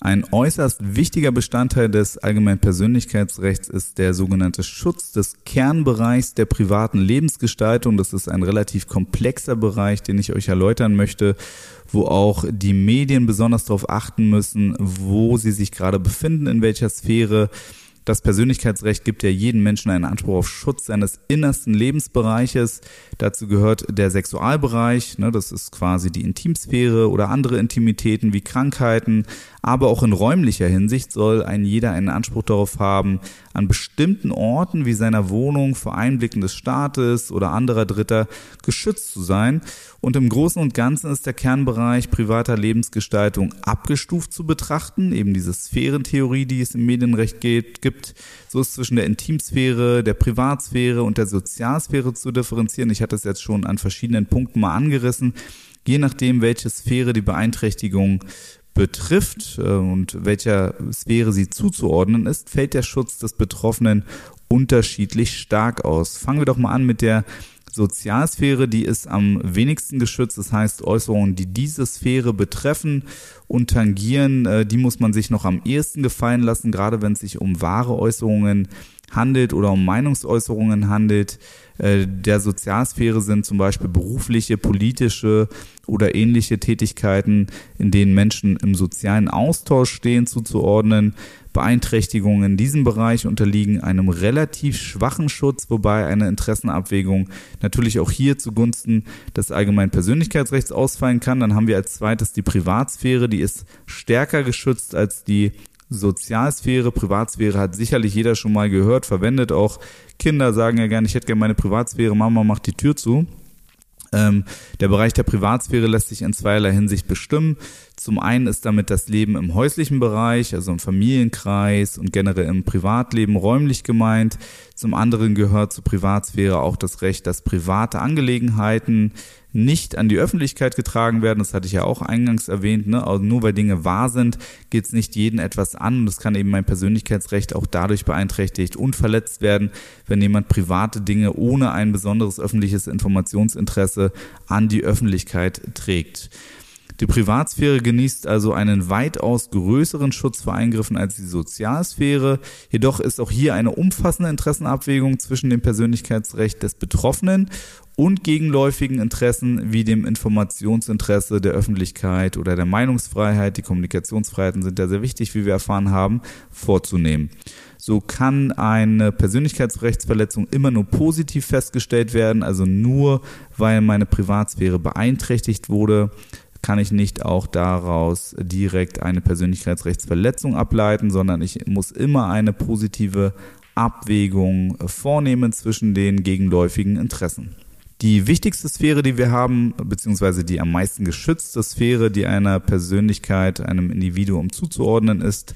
Ein äußerst wichtiger Bestandteil des allgemeinen Persönlichkeitsrechts ist der sogenannte Schutz des Kernbereichs der privaten Lebensgestaltung. Das ist ein relativ komplexer Bereich, den ich euch erläutern möchte, wo auch die Medien besonders darauf achten müssen, wo sie sich gerade befinden, in welcher Sphäre das Persönlichkeitsrecht gibt ja jedem Menschen einen Anspruch auf Schutz seines innersten Lebensbereiches. Dazu gehört der Sexualbereich, ne, das ist quasi die Intimsphäre oder andere Intimitäten wie Krankheiten, aber auch in räumlicher Hinsicht soll ein jeder einen Anspruch darauf haben, an bestimmten Orten wie seiner Wohnung vor Einblicken des Staates oder anderer Dritter geschützt zu sein. Und im Großen und Ganzen ist der Kernbereich privater Lebensgestaltung abgestuft zu betrachten, eben diese Sphärentheorie, die es im Medienrecht gibt. So ist zwischen der Intimsphäre, der Privatsphäre und der Sozialsphäre zu differenzieren. Ich hatte es jetzt schon an verschiedenen Punkten mal angerissen. Je nachdem, welche Sphäre die Beeinträchtigung betrifft äh, und welcher Sphäre sie zuzuordnen ist, fällt der Schutz des Betroffenen unterschiedlich stark aus. Fangen wir doch mal an mit der Sozialsphäre, die ist am wenigsten geschützt. Das heißt, Äußerungen, die diese Sphäre betreffen und tangieren, äh, die muss man sich noch am ehesten gefallen lassen, gerade wenn es sich um wahre Äußerungen handelt oder um Meinungsäußerungen handelt. Äh, der Sozialsphäre sind zum Beispiel berufliche, politische oder ähnliche Tätigkeiten, in denen Menschen im sozialen Austausch stehen, zuzuordnen. Beeinträchtigungen in diesem Bereich unterliegen einem relativ schwachen Schutz, wobei eine Interessenabwägung natürlich auch hier zugunsten des allgemeinen Persönlichkeitsrechts ausfallen kann. Dann haben wir als zweites die Privatsphäre, die ist stärker geschützt als die Sozialsphäre. Privatsphäre hat sicherlich jeder schon mal gehört, verwendet auch Kinder sagen ja gerne, ich hätte gerne meine Privatsphäre, Mama macht die Tür zu. Ähm, der Bereich der Privatsphäre lässt sich in zweierlei Hinsicht bestimmen. Zum einen ist damit das Leben im häuslichen Bereich, also im Familienkreis und generell im Privatleben räumlich gemeint. Zum anderen gehört zur Privatsphäre auch das Recht, dass private Angelegenheiten nicht an die Öffentlichkeit getragen werden. Das hatte ich ja auch eingangs erwähnt. Ne? Also nur weil Dinge wahr sind, geht es nicht jeden etwas an. Und das kann eben mein Persönlichkeitsrecht auch dadurch beeinträchtigt und verletzt werden, wenn jemand private Dinge ohne ein besonderes öffentliches Informationsinteresse an die Öffentlichkeit trägt. Die Privatsphäre genießt also einen weitaus größeren Schutz vor Eingriffen als die Sozialsphäre. Jedoch ist auch hier eine umfassende Interessenabwägung zwischen dem Persönlichkeitsrecht des Betroffenen und gegenläufigen Interessen wie dem Informationsinteresse der Öffentlichkeit oder der Meinungsfreiheit, die Kommunikationsfreiheiten sind ja sehr wichtig, wie wir erfahren haben, vorzunehmen. So kann eine Persönlichkeitsrechtsverletzung immer nur positiv festgestellt werden, also nur weil meine Privatsphäre beeinträchtigt wurde, kann ich nicht auch daraus direkt eine Persönlichkeitsrechtsverletzung ableiten, sondern ich muss immer eine positive Abwägung vornehmen zwischen den gegenläufigen Interessen. Die wichtigste Sphäre, die wir haben, beziehungsweise die am meisten geschützte Sphäre, die einer Persönlichkeit, einem Individuum zuzuordnen ist,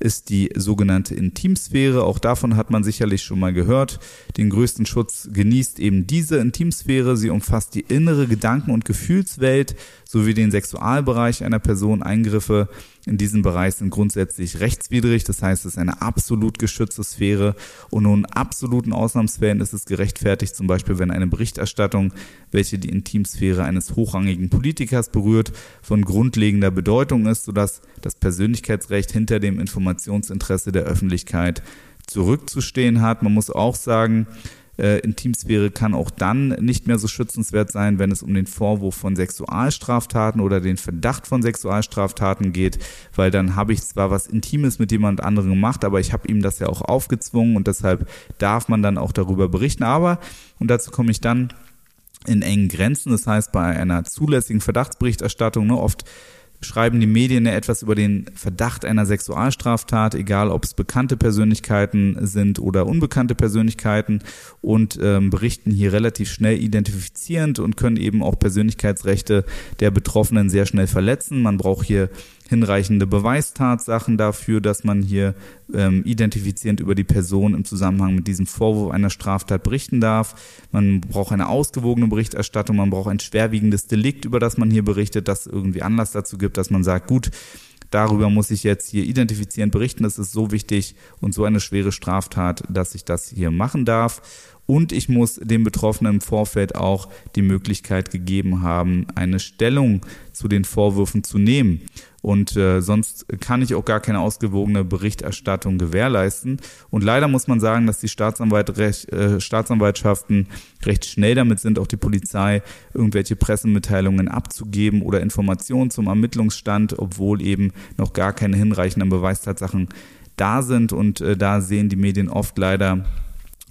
ist die sogenannte Intimsphäre. Auch davon hat man sicherlich schon mal gehört. Den größten Schutz genießt eben diese Intimsphäre. Sie umfasst die innere Gedanken- und Gefühlswelt sowie den Sexualbereich einer Person. Eingriffe in diesem Bereich sind grundsätzlich rechtswidrig. Das heißt, es ist eine absolut geschützte Sphäre und nur in absoluten Ausnahmsfällen ist es gerechtfertigt, zum Beispiel wenn eine Berichterstattung, welche die Intimsphäre eines hochrangigen Politikers berührt, von grundlegender Bedeutung ist, sodass das Persönlichkeitsrecht hinter dem Informationsinteresse der Öffentlichkeit zurückzustehen hat. Man muss auch sagen, äh, Intimsphäre kann auch dann nicht mehr so schützenswert sein, wenn es um den Vorwurf von Sexualstraftaten oder den Verdacht von Sexualstraftaten geht, weil dann habe ich zwar was Intimes mit jemand anderem gemacht, aber ich habe ihm das ja auch aufgezwungen und deshalb darf man dann auch darüber berichten. Aber, und dazu komme ich dann, in engen Grenzen, das heißt bei einer zulässigen Verdachtsberichterstattung, ne, oft schreiben die Medien etwas über den Verdacht einer Sexualstraftat, egal ob es bekannte Persönlichkeiten sind oder unbekannte Persönlichkeiten und ähm, berichten hier relativ schnell identifizierend und können eben auch Persönlichkeitsrechte der Betroffenen sehr schnell verletzen. Man braucht hier hinreichende Beweistatsachen dafür, dass man hier ähm, identifizierend über die Person im Zusammenhang mit diesem Vorwurf einer Straftat berichten darf. Man braucht eine ausgewogene Berichterstattung, man braucht ein schwerwiegendes Delikt, über das man hier berichtet, das irgendwie Anlass dazu gibt, dass man sagt, gut, darüber muss ich jetzt hier identifizierend berichten, das ist so wichtig und so eine schwere Straftat, dass ich das hier machen darf. Und ich muss dem Betroffenen im Vorfeld auch die Möglichkeit gegeben haben, eine Stellung zu den Vorwürfen zu nehmen. Und äh, sonst kann ich auch gar keine ausgewogene Berichterstattung gewährleisten. Und leider muss man sagen, dass die Staatsanwalt recht, äh, Staatsanwaltschaften recht schnell damit sind, auch die Polizei irgendwelche Pressemitteilungen abzugeben oder Informationen zum Ermittlungsstand, obwohl eben noch gar keine hinreichenden Beweistatsachen da sind. Und äh, da sehen die Medien oft leider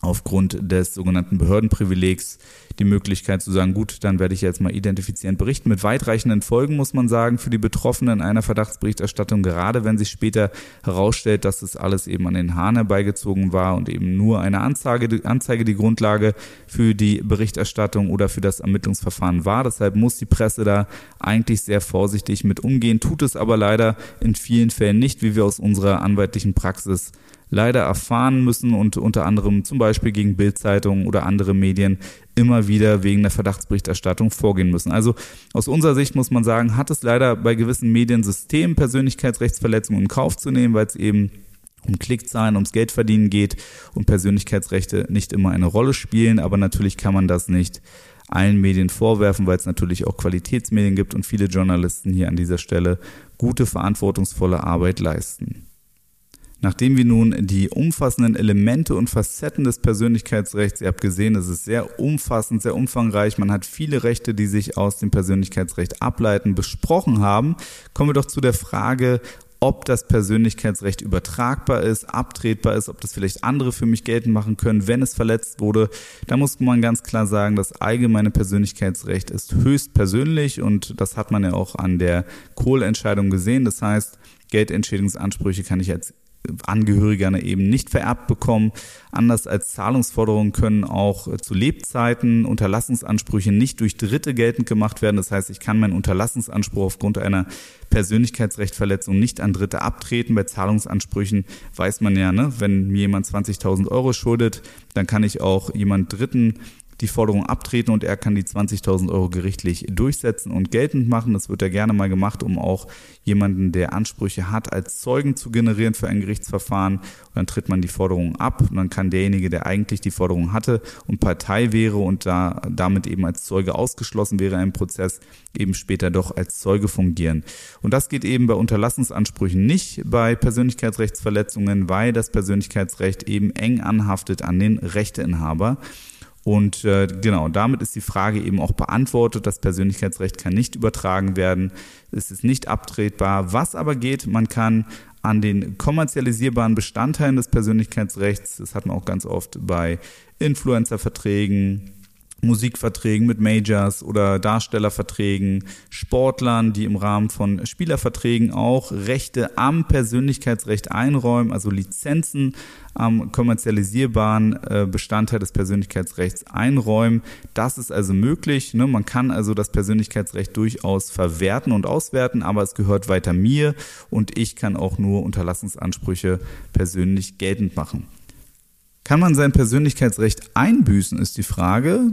aufgrund des sogenannten Behördenprivilegs die Möglichkeit zu sagen, gut, dann werde ich jetzt mal identifizierend berichten. Mit weitreichenden Folgen muss man sagen für die Betroffenen einer Verdachtsberichterstattung, gerade wenn sich später herausstellt, dass das alles eben an den Haaren herbeigezogen war und eben nur eine Anzeige, Anzeige die Grundlage für die Berichterstattung oder für das Ermittlungsverfahren war. Deshalb muss die Presse da eigentlich sehr vorsichtig mit umgehen, tut es aber leider in vielen Fällen nicht, wie wir aus unserer anwaltlichen Praxis leider erfahren müssen und unter anderem zum Beispiel gegen Bildzeitungen oder andere Medien immer wieder wegen der Verdachtsberichterstattung vorgehen müssen. Also aus unserer Sicht muss man sagen, hat es leider bei gewissen Mediensystemen Persönlichkeitsrechtsverletzungen in Kauf zu nehmen, weil es eben um Klickzahlen, ums Geldverdienen geht und Persönlichkeitsrechte nicht immer eine Rolle spielen, aber natürlich kann man das nicht allen Medien vorwerfen, weil es natürlich auch Qualitätsmedien gibt und viele Journalisten hier an dieser Stelle gute, verantwortungsvolle Arbeit leisten. Nachdem wir nun die umfassenden Elemente und Facetten des Persönlichkeitsrechts, ihr habt gesehen, es ist sehr umfassend, sehr umfangreich, man hat viele Rechte, die sich aus dem Persönlichkeitsrecht ableiten, besprochen haben, kommen wir doch zu der Frage, ob das Persönlichkeitsrecht übertragbar ist, abtretbar ist, ob das vielleicht andere für mich geltend machen können, wenn es verletzt wurde. Da muss man ganz klar sagen, das allgemeine Persönlichkeitsrecht ist höchst persönlich und das hat man ja auch an der Kohlentscheidung gesehen. Das heißt, Geldentschädigungsansprüche kann ich als Angehörige eben nicht vererbt bekommen. Anders als Zahlungsforderungen können auch zu Lebzeiten Unterlassungsansprüche nicht durch Dritte geltend gemacht werden. Das heißt, ich kann meinen Unterlassungsanspruch aufgrund einer Persönlichkeitsrechtverletzung nicht an Dritte abtreten. Bei Zahlungsansprüchen weiß man ja, ne, wenn mir jemand 20.000 Euro schuldet, dann kann ich auch jemand Dritten die Forderung abtreten und er kann die 20.000 Euro gerichtlich durchsetzen und geltend machen. Das wird ja gerne mal gemacht, um auch jemanden, der Ansprüche hat, als Zeugen zu generieren für ein Gerichtsverfahren. Und dann tritt man die Forderung ab und dann kann derjenige, der eigentlich die Forderung hatte und Partei wäre und da damit eben als Zeuge ausgeschlossen wäre im Prozess, eben später doch als Zeuge fungieren. Und das geht eben bei Unterlassensansprüchen nicht bei Persönlichkeitsrechtsverletzungen, weil das Persönlichkeitsrecht eben eng anhaftet an den Rechteinhaber. Und äh, genau, damit ist die Frage eben auch beantwortet. Das Persönlichkeitsrecht kann nicht übertragen werden. Es ist nicht abtretbar. Was aber geht, man kann an den kommerzialisierbaren Bestandteilen des Persönlichkeitsrechts, das hat man auch ganz oft bei Influencerverträgen, Musikverträgen mit Majors oder Darstellerverträgen, Sportlern, die im Rahmen von Spielerverträgen auch Rechte am Persönlichkeitsrecht einräumen, also Lizenzen am kommerzialisierbaren äh, Bestandteil des Persönlichkeitsrechts einräumen. Das ist also möglich. Ne? Man kann also das Persönlichkeitsrecht durchaus verwerten und auswerten, aber es gehört weiter mir und ich kann auch nur Unterlassungsansprüche persönlich geltend machen. Kann man sein Persönlichkeitsrecht einbüßen, ist die Frage.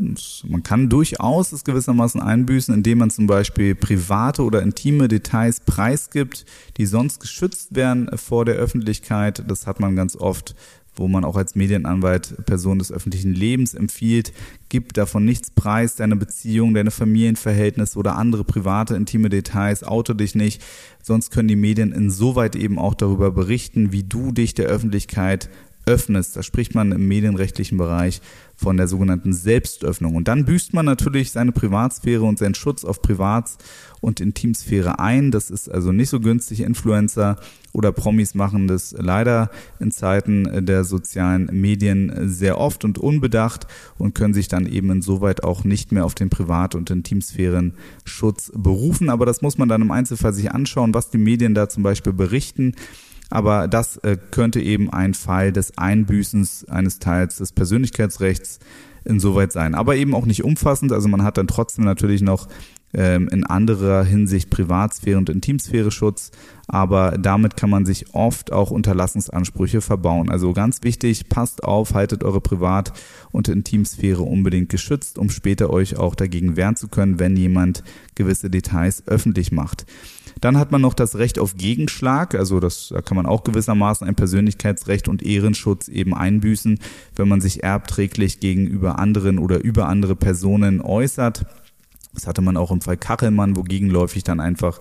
Man kann durchaus es gewissermaßen einbüßen, indem man zum Beispiel private oder intime Details preisgibt, die sonst geschützt werden vor der Öffentlichkeit. Das hat man ganz oft wo man auch als Medienanwalt Personen des öffentlichen Lebens empfiehlt, gib davon nichts preis, deine Beziehung, deine Familienverhältnisse oder andere private, intime Details, auto dich nicht, sonst können die Medien insoweit eben auch darüber berichten, wie du dich der Öffentlichkeit öffnest. Da spricht man im medienrechtlichen Bereich von der sogenannten Selbstöffnung. Und dann büßt man natürlich seine Privatsphäre und seinen Schutz auf Privats- und Intimsphäre ein. Das ist also nicht so günstig. Influencer oder Promis machen das leider in Zeiten der sozialen Medien sehr oft und unbedacht und können sich dann eben insoweit auch nicht mehr auf den Privat- und Intimsphären-Schutz berufen. Aber das muss man dann im Einzelfall sich anschauen, was die Medien da zum Beispiel berichten. Aber das äh, könnte eben ein Fall des Einbüßens eines Teils des Persönlichkeitsrechts insoweit sein. Aber eben auch nicht umfassend. Also man hat dann trotzdem natürlich noch ähm, in anderer Hinsicht Privatsphäre und Intimsphäre Schutz, aber damit kann man sich oft auch Unterlassungsansprüche verbauen. Also ganz wichtig, passt auf, haltet eure Privat- und Intimsphäre unbedingt geschützt, um später euch auch dagegen wehren zu können, wenn jemand gewisse Details öffentlich macht. Dann hat man noch das Recht auf Gegenschlag, also das, da kann man auch gewissermaßen ein Persönlichkeitsrecht und Ehrenschutz eben einbüßen, wenn man sich erbträglich gegenüber anderen oder über andere Personen äußert. Das hatte man auch im Fall Kachelmann, wo gegenläufig dann einfach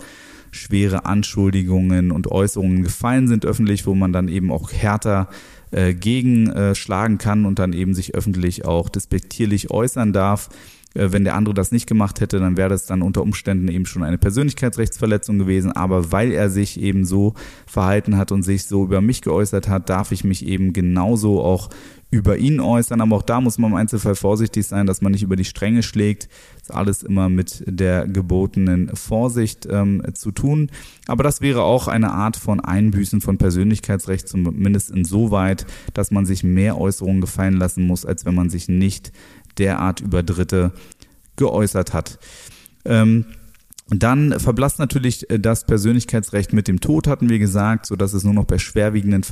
schwere Anschuldigungen und Äußerungen gefallen sind öffentlich, wo man dann eben auch härter äh, gegenschlagen äh, kann und dann eben sich öffentlich auch despektierlich äußern darf. Äh, wenn der andere das nicht gemacht hätte, dann wäre das dann unter Umständen eben schon eine Persönlichkeitsrechtsverletzung gewesen. Aber weil er sich eben so verhalten hat und sich so über mich geäußert hat, darf ich mich eben genauso auch über ihn äußern. Aber auch da muss man im Einzelfall vorsichtig sein, dass man nicht über die Stränge schlägt. Das ist alles immer mit der gebotenen Vorsicht ähm, zu tun. Aber das wäre auch eine Art von Einbüßen von Persönlichkeitsrecht, zumindest insoweit, dass man sich mehr Äußerungen gefallen lassen muss, als wenn man sich nicht derart über Dritte geäußert hat. Ähm, dann verblasst natürlich äh, das Persönlichkeitsrecht mit dem Tod, hatten wir gesagt, so dass es nur noch bei schwerwiegenden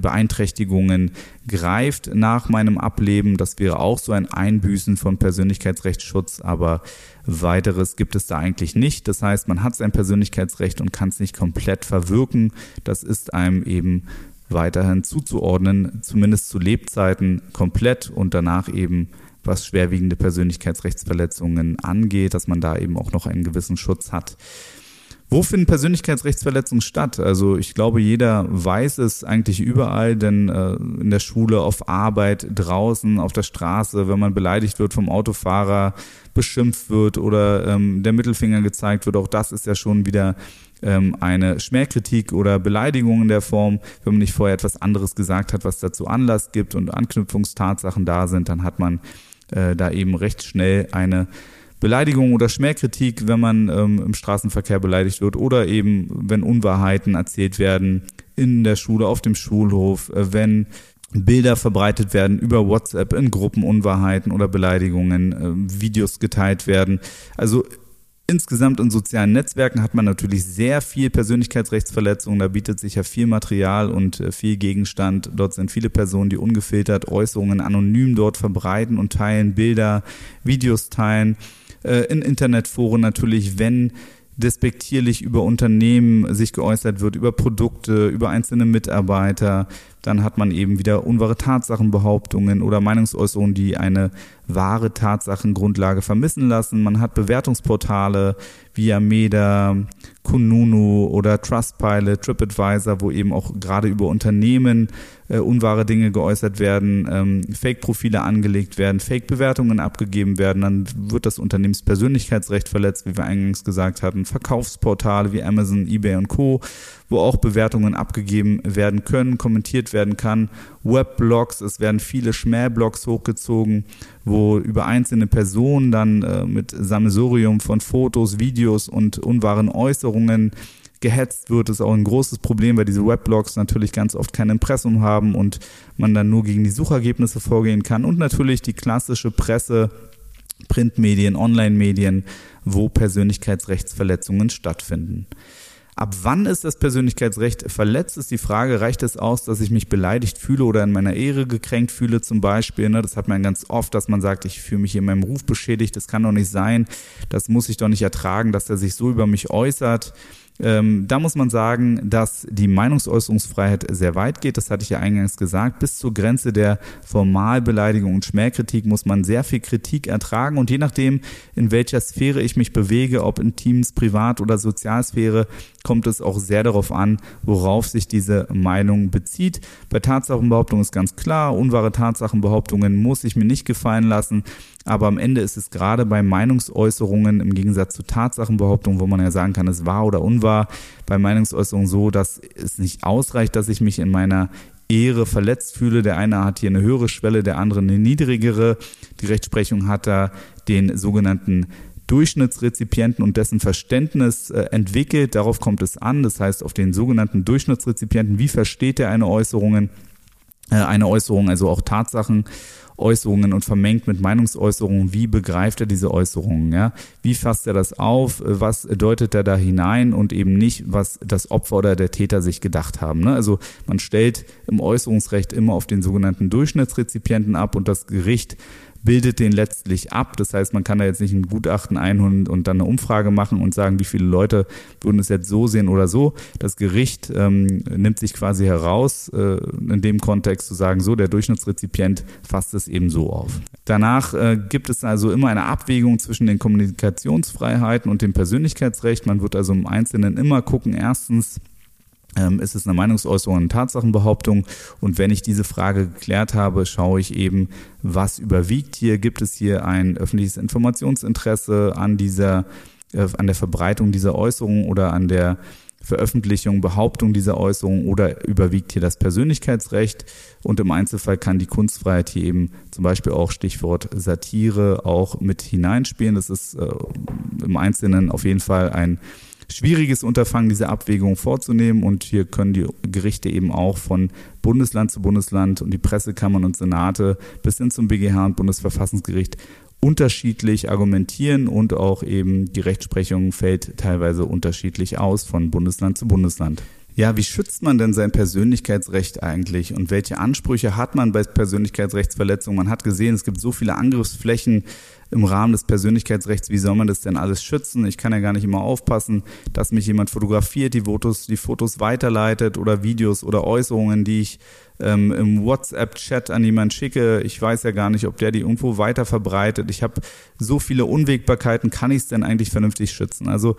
Beeinträchtigungen greift nach meinem Ableben. Das wäre auch so ein Einbüßen von Persönlichkeitsrechtsschutz, aber weiteres gibt es da eigentlich nicht. Das heißt, man hat sein Persönlichkeitsrecht und kann es nicht komplett verwirken. Das ist einem eben weiterhin zuzuordnen, zumindest zu Lebzeiten komplett und danach eben was schwerwiegende Persönlichkeitsrechtsverletzungen angeht, dass man da eben auch noch einen gewissen Schutz hat. Wo finden Persönlichkeitsrechtsverletzungen statt? Also ich glaube, jeder weiß es eigentlich überall, denn äh, in der Schule, auf Arbeit, draußen, auf der Straße, wenn man beleidigt wird vom Autofahrer, beschimpft wird oder ähm, der Mittelfinger gezeigt wird, auch das ist ja schon wieder ähm, eine Schmähkritik oder Beleidigung in der Form. Wenn man nicht vorher etwas anderes gesagt hat, was dazu Anlass gibt und Anknüpfungstatsachen da sind, dann hat man äh, da eben recht schnell eine Beleidigung oder Schmähkritik, wenn man ähm, im Straßenverkehr beleidigt wird oder eben, wenn Unwahrheiten erzählt werden in der Schule, auf dem Schulhof, äh, wenn Bilder verbreitet werden über WhatsApp in Gruppen Unwahrheiten oder Beleidigungen, äh, Videos geteilt werden. Also Insgesamt in sozialen Netzwerken hat man natürlich sehr viel Persönlichkeitsrechtsverletzungen. Da bietet sich ja viel Material und äh, viel Gegenstand. Dort sind viele Personen, die ungefiltert Äußerungen anonym dort verbreiten und teilen, Bilder, Videos teilen. Äh, in Internetforen natürlich, wenn despektierlich über Unternehmen sich geäußert wird, über Produkte, über einzelne Mitarbeiter, dann hat man eben wieder unwahre Tatsachenbehauptungen oder Meinungsäußerungen, die eine wahre Tatsachengrundlage vermissen lassen. Man hat Bewertungsportale wie Ameda, Kununu oder Trustpilot, TripAdvisor, wo eben auch gerade über Unternehmen äh, unwahre Dinge geäußert werden, ähm, Fake-Profile angelegt werden, Fake-Bewertungen abgegeben werden, dann wird das Unternehmenspersönlichkeitsrecht verletzt, wie wir eingangs gesagt hatten, Verkaufsportale wie Amazon, eBay und Co wo auch Bewertungen abgegeben werden können, kommentiert werden kann. Webblogs, es werden viele Schmähblogs hochgezogen, wo über einzelne Personen dann äh, mit Sammelsurium von Fotos, Videos und unwahren Äußerungen gehetzt wird, ist auch ein großes Problem, weil diese Weblogs natürlich ganz oft kein Impressum haben und man dann nur gegen die Suchergebnisse vorgehen kann. Und natürlich die klassische Presse, Printmedien, Online-Medien, wo Persönlichkeitsrechtsverletzungen stattfinden. Ab wann ist das Persönlichkeitsrecht verletzt, ist die Frage, reicht es aus, dass ich mich beleidigt fühle oder in meiner Ehre gekränkt fühle zum Beispiel. Ne? Das hat man ganz oft, dass man sagt, ich fühle mich in meinem Ruf beschädigt, das kann doch nicht sein, das muss ich doch nicht ertragen, dass er sich so über mich äußert. Ähm, da muss man sagen, dass die Meinungsäußerungsfreiheit sehr weit geht. Das hatte ich ja eingangs gesagt. Bis zur Grenze der Formalbeleidigung und Schmähkritik muss man sehr viel Kritik ertragen. Und je nachdem, in welcher Sphäre ich mich bewege, ob in Teams, Privat- oder Sozialsphäre, kommt es auch sehr darauf an, worauf sich diese Meinung bezieht. Bei Tatsachenbehauptungen ist ganz klar, unwahre Tatsachenbehauptungen muss ich mir nicht gefallen lassen. Aber am Ende ist es gerade bei Meinungsäußerungen im Gegensatz zu Tatsachenbehauptungen, wo man ja sagen kann, es war oder unwahr, bei Meinungsäußerungen so, dass es nicht ausreicht, dass ich mich in meiner Ehre verletzt fühle. Der eine hat hier eine höhere Schwelle, der andere eine niedrigere. Die Rechtsprechung hat da den sogenannten Durchschnittsrezipienten und dessen Verständnis äh, entwickelt. Darauf kommt es an. Das heißt, auf den sogenannten Durchschnittsrezipienten, wie versteht er eine Äußerung, äh, eine Äußerung, also auch Tatsachen Äußerungen und vermengt mit Meinungsäußerungen. Wie begreift er diese Äußerungen? Ja? Wie fasst er das auf? Was deutet er da hinein und eben nicht, was das Opfer oder der Täter sich gedacht haben? Ne? Also man stellt im Äußerungsrecht immer auf den sogenannten Durchschnittsrezipienten ab und das Gericht bildet den letztlich ab. Das heißt, man kann da jetzt nicht ein Gutachten einholen und dann eine Umfrage machen und sagen, wie viele Leute würden es jetzt so sehen oder so. Das Gericht ähm, nimmt sich quasi heraus, äh, in dem Kontext zu sagen, so, der Durchschnittsrezipient fasst es eben so auf. Danach äh, gibt es also immer eine Abwägung zwischen den Kommunikationsfreiheiten und dem Persönlichkeitsrecht. Man wird also im Einzelnen immer gucken, erstens, ähm, ist es eine Meinungsäußerung, eine Tatsachenbehauptung. Und wenn ich diese Frage geklärt habe, schaue ich eben, was überwiegt hier. Gibt es hier ein öffentliches Informationsinteresse an dieser, äh, an der Verbreitung dieser Äußerung oder an der Veröffentlichung, Behauptung dieser Äußerung oder überwiegt hier das Persönlichkeitsrecht und im Einzelfall kann die Kunstfreiheit hier eben zum Beispiel auch Stichwort Satire auch mit hineinspielen. Das ist äh, im Einzelnen auf jeden Fall ein schwieriges Unterfangen, diese Abwägung vorzunehmen. Und hier können die Gerichte eben auch von Bundesland zu Bundesland und die Pressekammern und Senate bis hin zum BGH und Bundesverfassungsgericht unterschiedlich argumentieren und auch eben die Rechtsprechung fällt teilweise unterschiedlich aus von Bundesland zu Bundesland. Ja, wie schützt man denn sein Persönlichkeitsrecht eigentlich und welche Ansprüche hat man bei Persönlichkeitsrechtsverletzungen? Man hat gesehen, es gibt so viele Angriffsflächen im Rahmen des Persönlichkeitsrechts. Wie soll man das denn alles schützen? Ich kann ja gar nicht immer aufpassen, dass mich jemand fotografiert, die Fotos, die Fotos weiterleitet oder Videos oder Äußerungen, die ich ähm, im WhatsApp-Chat an jemanden schicke. Ich weiß ja gar nicht, ob der die irgendwo weiter verbreitet. Ich habe so viele Unwägbarkeiten. Kann ich es denn eigentlich vernünftig schützen? Also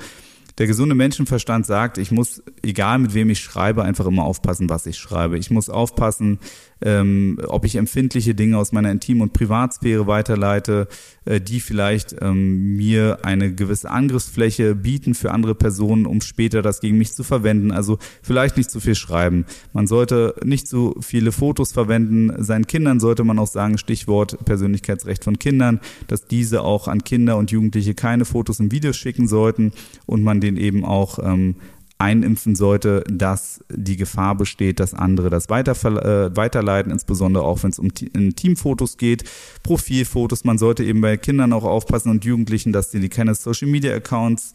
der gesunde Menschenverstand sagt, ich muss, egal mit wem ich schreibe, einfach immer aufpassen, was ich schreibe. Ich muss aufpassen, ähm, ob ich empfindliche Dinge aus meiner Intim- und Privatsphäre weiterleite, äh, die vielleicht ähm, mir eine gewisse Angriffsfläche bieten für andere Personen, um später das gegen mich zu verwenden. Also vielleicht nicht zu viel schreiben. Man sollte nicht zu viele Fotos verwenden. Seinen Kindern sollte man auch sagen, Stichwort Persönlichkeitsrecht von Kindern, dass diese auch an Kinder und Jugendliche keine Fotos und Videos schicken sollten und man den eben auch ähm, einimpfen sollte, dass die Gefahr besteht, dass andere das weiter, äh, weiterleiten, insbesondere auch wenn es um Teamfotos geht, Profilfotos. Man sollte eben bei Kindern auch aufpassen und Jugendlichen, dass sie keine Social Media Accounts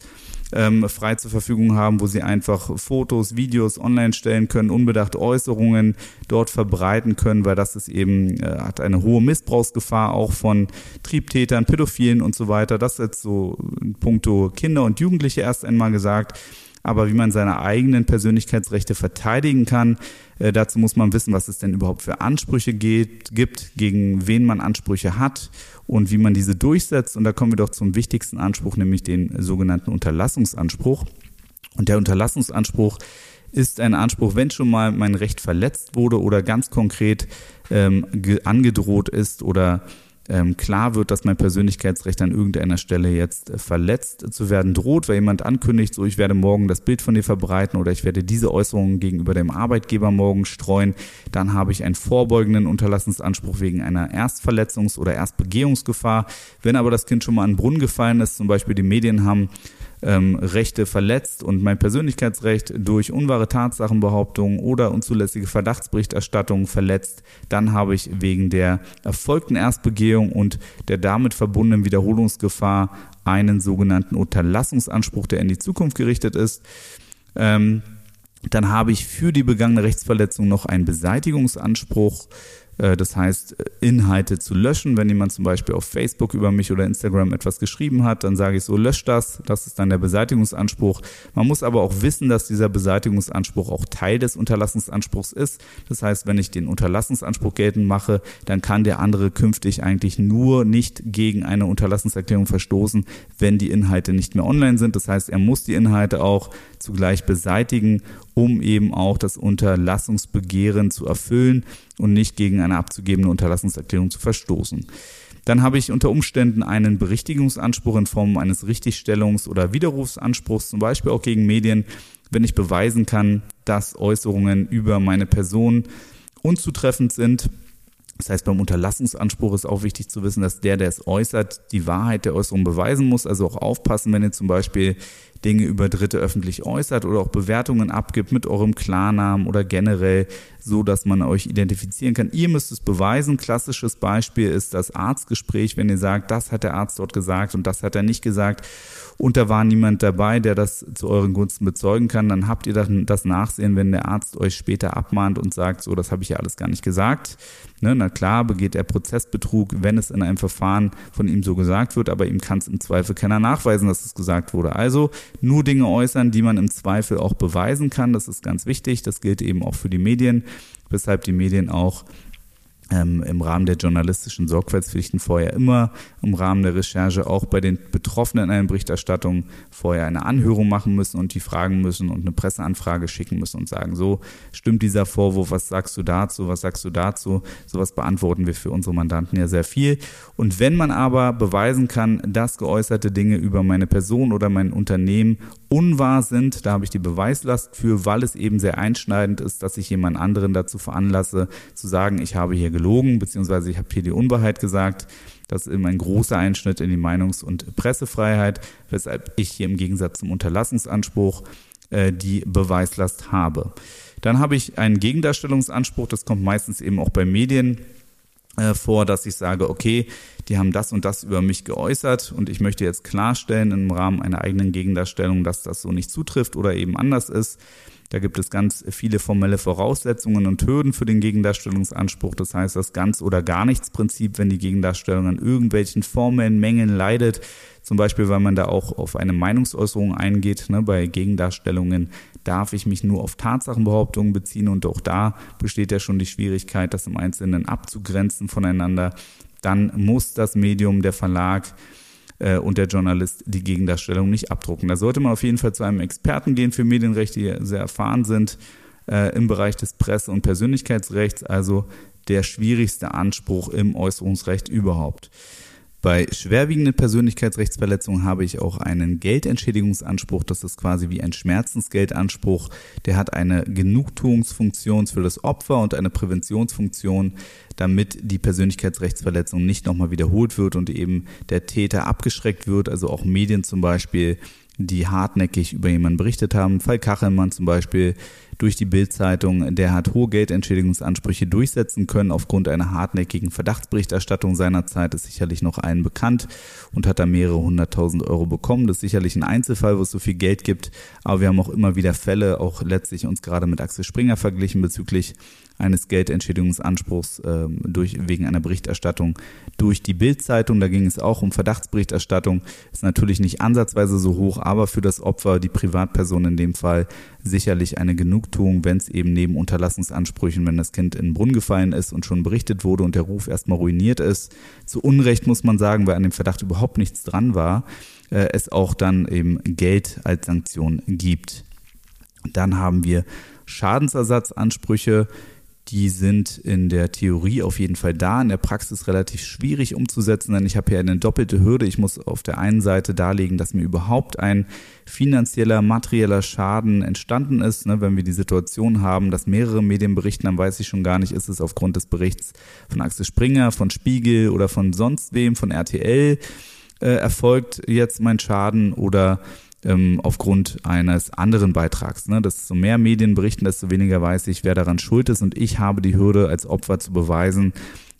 ähm, frei zur Verfügung haben, wo sie einfach Fotos, Videos online stellen können, unbedachte Äußerungen dort verbreiten können, weil das ist eben, äh, hat eine hohe Missbrauchsgefahr auch von Triebtätern, Pädophilen und so weiter. Das jetzt so in puncto Kinder und Jugendliche erst einmal gesagt aber wie man seine eigenen Persönlichkeitsrechte verteidigen kann, äh, dazu muss man wissen, was es denn überhaupt für Ansprüche geht, gibt, gegen wen man Ansprüche hat und wie man diese durchsetzt. Und da kommen wir doch zum wichtigsten Anspruch, nämlich den sogenannten Unterlassungsanspruch. Und der Unterlassungsanspruch ist ein Anspruch, wenn schon mal mein Recht verletzt wurde oder ganz konkret ähm, angedroht ist oder ähm, klar wird, dass mein Persönlichkeitsrecht an irgendeiner Stelle jetzt äh, verletzt zu werden droht, weil jemand ankündigt, so ich werde morgen das Bild von dir verbreiten oder ich werde diese Äußerungen gegenüber dem Arbeitgeber morgen streuen, dann habe ich einen vorbeugenden Unterlassensanspruch wegen einer Erstverletzungs- oder Erstbegehungsgefahr. Wenn aber das Kind schon mal an den Brunnen gefallen ist, zum Beispiel die Medien haben ähm, Rechte verletzt und mein Persönlichkeitsrecht durch unwahre Tatsachenbehauptungen oder unzulässige Verdachtsberichterstattung verletzt, dann habe ich wegen der erfolgten Erstbegehung und der damit verbundenen Wiederholungsgefahr einen sogenannten Unterlassungsanspruch, der in die Zukunft gerichtet ist. Ähm, dann habe ich für die begangene Rechtsverletzung noch einen Beseitigungsanspruch. Äh, das heißt, Inhalte zu löschen. Wenn jemand zum Beispiel auf Facebook über mich oder Instagram etwas geschrieben hat, dann sage ich so, lösch das. Das ist dann der Beseitigungsanspruch. Man muss aber auch wissen, dass dieser Beseitigungsanspruch auch Teil des Unterlassensanspruchs ist. Das heißt, wenn ich den Unterlassensanspruch geltend mache, dann kann der andere künftig eigentlich nur nicht gegen eine Unterlassenserklärung verstoßen, wenn die Inhalte nicht mehr online sind. Das heißt, er muss die Inhalte auch zugleich beseitigen, um eben auch das Unterlassungsbegehren zu erfüllen und nicht gegen eine abzugebende Unterlassungserklärung zu verstoßen. Dann habe ich unter Umständen einen Berichtigungsanspruch in Form eines Richtigstellungs- oder Widerrufsanspruchs, zum Beispiel auch gegen Medien, wenn ich beweisen kann, dass Äußerungen über meine Person unzutreffend sind. Das heißt, beim Unterlassungsanspruch ist auch wichtig zu wissen, dass der, der es äußert, die Wahrheit der Äußerung beweisen muss. Also auch aufpassen, wenn ihr zum Beispiel Dinge über Dritte öffentlich äußert oder auch Bewertungen abgibt mit eurem Klarnamen oder generell so, dass man euch identifizieren kann. Ihr müsst es beweisen. Klassisches Beispiel ist das Arztgespräch, wenn ihr sagt, das hat der Arzt dort gesagt und das hat er nicht gesagt und da war niemand dabei, der das zu euren Gunsten bezeugen kann, dann habt ihr das Nachsehen, wenn der Arzt euch später abmahnt und sagt, so, das habe ich ja alles gar nicht gesagt. Ne, na klar, begeht er Prozessbetrug, wenn es in einem Verfahren von ihm so gesagt wird, aber ihm kann es im Zweifel keiner nachweisen, dass es gesagt wurde. Also nur Dinge äußern, die man im Zweifel auch beweisen kann. Das ist ganz wichtig. Das gilt eben auch für die Medien, weshalb die Medien auch ähm, im Rahmen der journalistischen Sorgfaltspflichten vorher immer im Rahmen der Recherche auch bei den Betroffenen in einer Berichterstattung vorher eine Anhörung machen müssen und die fragen müssen und eine Presseanfrage schicken müssen und sagen, so stimmt dieser Vorwurf, was sagst du dazu, was sagst du dazu? Sowas beantworten wir für unsere Mandanten ja sehr viel. Und wenn man aber beweisen kann, dass geäußerte Dinge über meine Person oder mein Unternehmen unwahr sind, da habe ich die Beweislast für, weil es eben sehr einschneidend ist, dass ich jemand anderen dazu veranlasse, zu sagen, ich habe hier gelogen, beziehungsweise ich habe hier die Unwahrheit gesagt. Das ist eben ein großer Einschnitt in die Meinungs- und Pressefreiheit, weshalb ich hier im Gegensatz zum Unterlassungsanspruch äh, die Beweislast habe. Dann habe ich einen Gegendarstellungsanspruch, das kommt meistens eben auch bei Medien äh, vor, dass ich sage, okay, die haben das und das über mich geäußert und ich möchte jetzt klarstellen im Rahmen einer eigenen Gegendarstellung, dass das so nicht zutrifft oder eben anders ist. Da gibt es ganz viele formelle Voraussetzungen und Hürden für den Gegendarstellungsanspruch. Das heißt, das ganz oder gar nichts Prinzip, wenn die Gegendarstellung an irgendwelchen formellen Mängeln leidet, zum Beispiel, weil man da auch auf eine Meinungsäußerung eingeht. Ne? Bei Gegendarstellungen darf ich mich nur auf Tatsachenbehauptungen beziehen und auch da besteht ja schon die Schwierigkeit, das im Einzelnen abzugrenzen voneinander. Dann muss das Medium, der Verlag, äh, und der Journalist die Gegendarstellung nicht abdrucken. Da sollte man auf jeden Fall zu einem Experten gehen für Medienrecht, die sehr erfahren sind äh, im Bereich des Presse- und Persönlichkeitsrechts, also der schwierigste Anspruch im Äußerungsrecht überhaupt. Bei schwerwiegenden Persönlichkeitsrechtsverletzungen habe ich auch einen Geldentschädigungsanspruch. Das ist quasi wie ein Schmerzensgeldanspruch. Der hat eine Genugtuungsfunktion für das Opfer und eine Präventionsfunktion, damit die Persönlichkeitsrechtsverletzung nicht nochmal wiederholt wird und eben der Täter abgeschreckt wird. Also auch Medien zum Beispiel die hartnäckig über jemanden berichtet haben. Fall Kachelmann zum Beispiel durch die Bildzeitung, der hat hohe Geldentschädigungsansprüche durchsetzen können aufgrund einer hartnäckigen Verdachtsberichterstattung seinerzeit, ist sicherlich noch allen bekannt und hat da mehrere hunderttausend Euro bekommen. Das ist sicherlich ein Einzelfall, wo es so viel Geld gibt, aber wir haben auch immer wieder Fälle, auch letztlich uns gerade mit Axel Springer verglichen bezüglich eines Geldentschädigungsanspruchs äh, durch, wegen einer Berichterstattung durch die Bildzeitung. Da ging es auch um Verdachtsberichterstattung. Ist natürlich nicht ansatzweise so hoch, aber für das Opfer, die Privatperson in dem Fall, sicherlich eine Genugtuung, wenn es eben neben Unterlassungsansprüchen, wenn das Kind in den Brunnen gefallen ist und schon berichtet wurde und der Ruf erstmal ruiniert ist. Zu Unrecht muss man sagen, weil an dem Verdacht überhaupt nichts dran war, äh, es auch dann eben Geld als Sanktion gibt. Dann haben wir Schadensersatzansprüche die sind in der Theorie auf jeden Fall da, in der Praxis relativ schwierig umzusetzen, denn ich habe hier eine doppelte Hürde. Ich muss auf der einen Seite darlegen, dass mir überhaupt ein finanzieller, materieller Schaden entstanden ist. Ne, wenn wir die Situation haben, dass mehrere Medien berichten, dann weiß ich schon gar nicht, ist es aufgrund des Berichts von Axel Springer, von Spiegel oder von sonst wem, von RTL äh, erfolgt jetzt mein Schaden oder ähm, aufgrund eines anderen Beitrags. Ne? Desto mehr Medien berichten, desto weniger weiß ich, wer daran schuld ist und ich habe die Hürde als Opfer zu beweisen,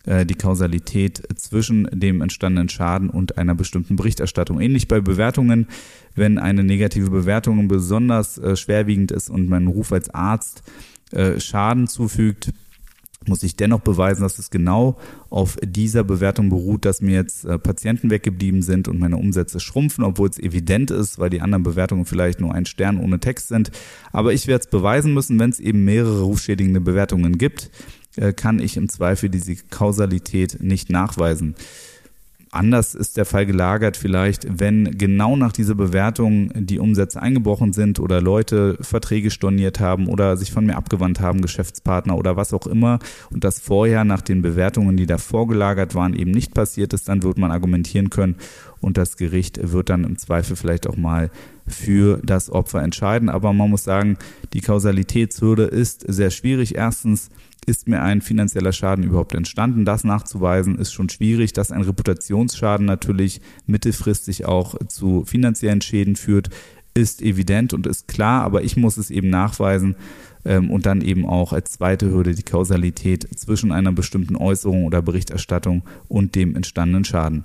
äh, die Kausalität zwischen dem entstandenen Schaden und einer bestimmten Berichterstattung. Ähnlich bei Bewertungen, wenn eine negative Bewertung besonders äh, schwerwiegend ist und mein Ruf als Arzt äh, Schaden zufügt, muss ich dennoch beweisen, dass es genau auf dieser Bewertung beruht, dass mir jetzt äh, Patienten weggeblieben sind und meine Umsätze schrumpfen, obwohl es evident ist, weil die anderen Bewertungen vielleicht nur ein Stern ohne Text sind. Aber ich werde es beweisen müssen, wenn es eben mehrere rufschädigende Bewertungen gibt, äh, kann ich im Zweifel diese Kausalität nicht nachweisen. Anders ist der Fall gelagert vielleicht, wenn genau nach dieser Bewertung die Umsätze eingebrochen sind oder Leute Verträge storniert haben oder sich von mir abgewandt haben, Geschäftspartner oder was auch immer und das vorher nach den Bewertungen, die davor gelagert waren, eben nicht passiert ist, dann wird man argumentieren können und das Gericht wird dann im Zweifel vielleicht auch mal für das Opfer entscheiden. Aber man muss sagen, die Kausalitätshürde ist sehr schwierig. Erstens, ist mir ein finanzieller Schaden überhaupt entstanden? Das nachzuweisen ist schon schwierig, dass ein Reputationsschaden natürlich mittelfristig auch zu finanziellen Schäden führt, ist evident und ist klar, aber ich muss es eben nachweisen ähm, und dann eben auch als zweite Hürde die Kausalität zwischen einer bestimmten Äußerung oder Berichterstattung und dem entstandenen Schaden.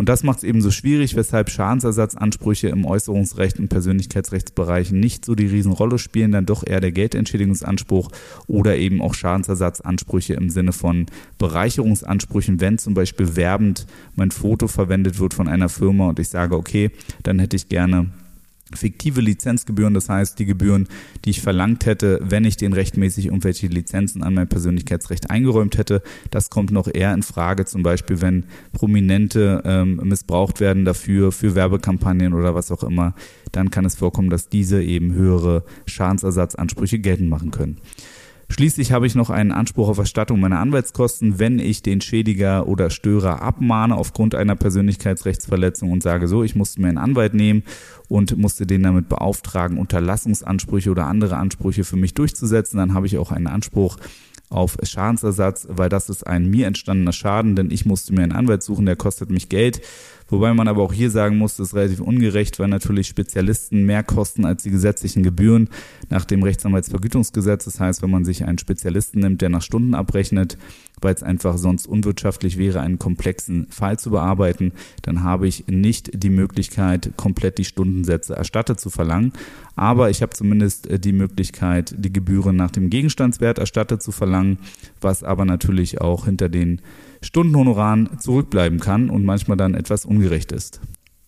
Und das macht es eben so schwierig, weshalb Schadensersatzansprüche im Äußerungsrecht und Persönlichkeitsrechtsbereich nicht so die Riesenrolle spielen, dann doch eher der Geldentschädigungsanspruch oder eben auch Schadensersatzansprüche im Sinne von Bereicherungsansprüchen, wenn zum Beispiel werbend mein Foto verwendet wird von einer Firma und ich sage, okay, dann hätte ich gerne fiktive Lizenzgebühren, das heißt die Gebühren, die ich verlangt hätte, wenn ich den rechtmäßig irgendwelche Lizenzen an mein Persönlichkeitsrecht eingeräumt hätte. Das kommt noch eher in Frage, zum Beispiel wenn Prominente ähm, missbraucht werden dafür, für Werbekampagnen oder was auch immer, dann kann es vorkommen, dass diese eben höhere Schadensersatzansprüche geltend machen können. Schließlich habe ich noch einen Anspruch auf Erstattung meiner Anwaltskosten, wenn ich den Schädiger oder Störer abmahne aufgrund einer Persönlichkeitsrechtsverletzung und sage so, ich musste mir einen Anwalt nehmen und musste den damit beauftragen, Unterlassungsansprüche oder andere Ansprüche für mich durchzusetzen, dann habe ich auch einen Anspruch auf Schadensersatz, weil das ist ein mir entstandener Schaden, denn ich musste mir einen Anwalt suchen, der kostet mich Geld. Wobei man aber auch hier sagen muss, das ist relativ ungerecht, weil natürlich Spezialisten mehr kosten als die gesetzlichen Gebühren nach dem Rechtsanwaltsvergütungsgesetz. Das heißt, wenn man sich einen Spezialisten nimmt, der nach Stunden abrechnet, weil es einfach sonst unwirtschaftlich wäre, einen komplexen Fall zu bearbeiten, dann habe ich nicht die Möglichkeit, komplett die Stundensätze erstattet zu verlangen. Aber ich habe zumindest äh, die Möglichkeit, die Gebühren nach dem Gegenstandswert erstattet zu verlangen, was aber natürlich auch hinter den Stundenhonoraren zurückbleiben kann und manchmal dann etwas ungerecht ist.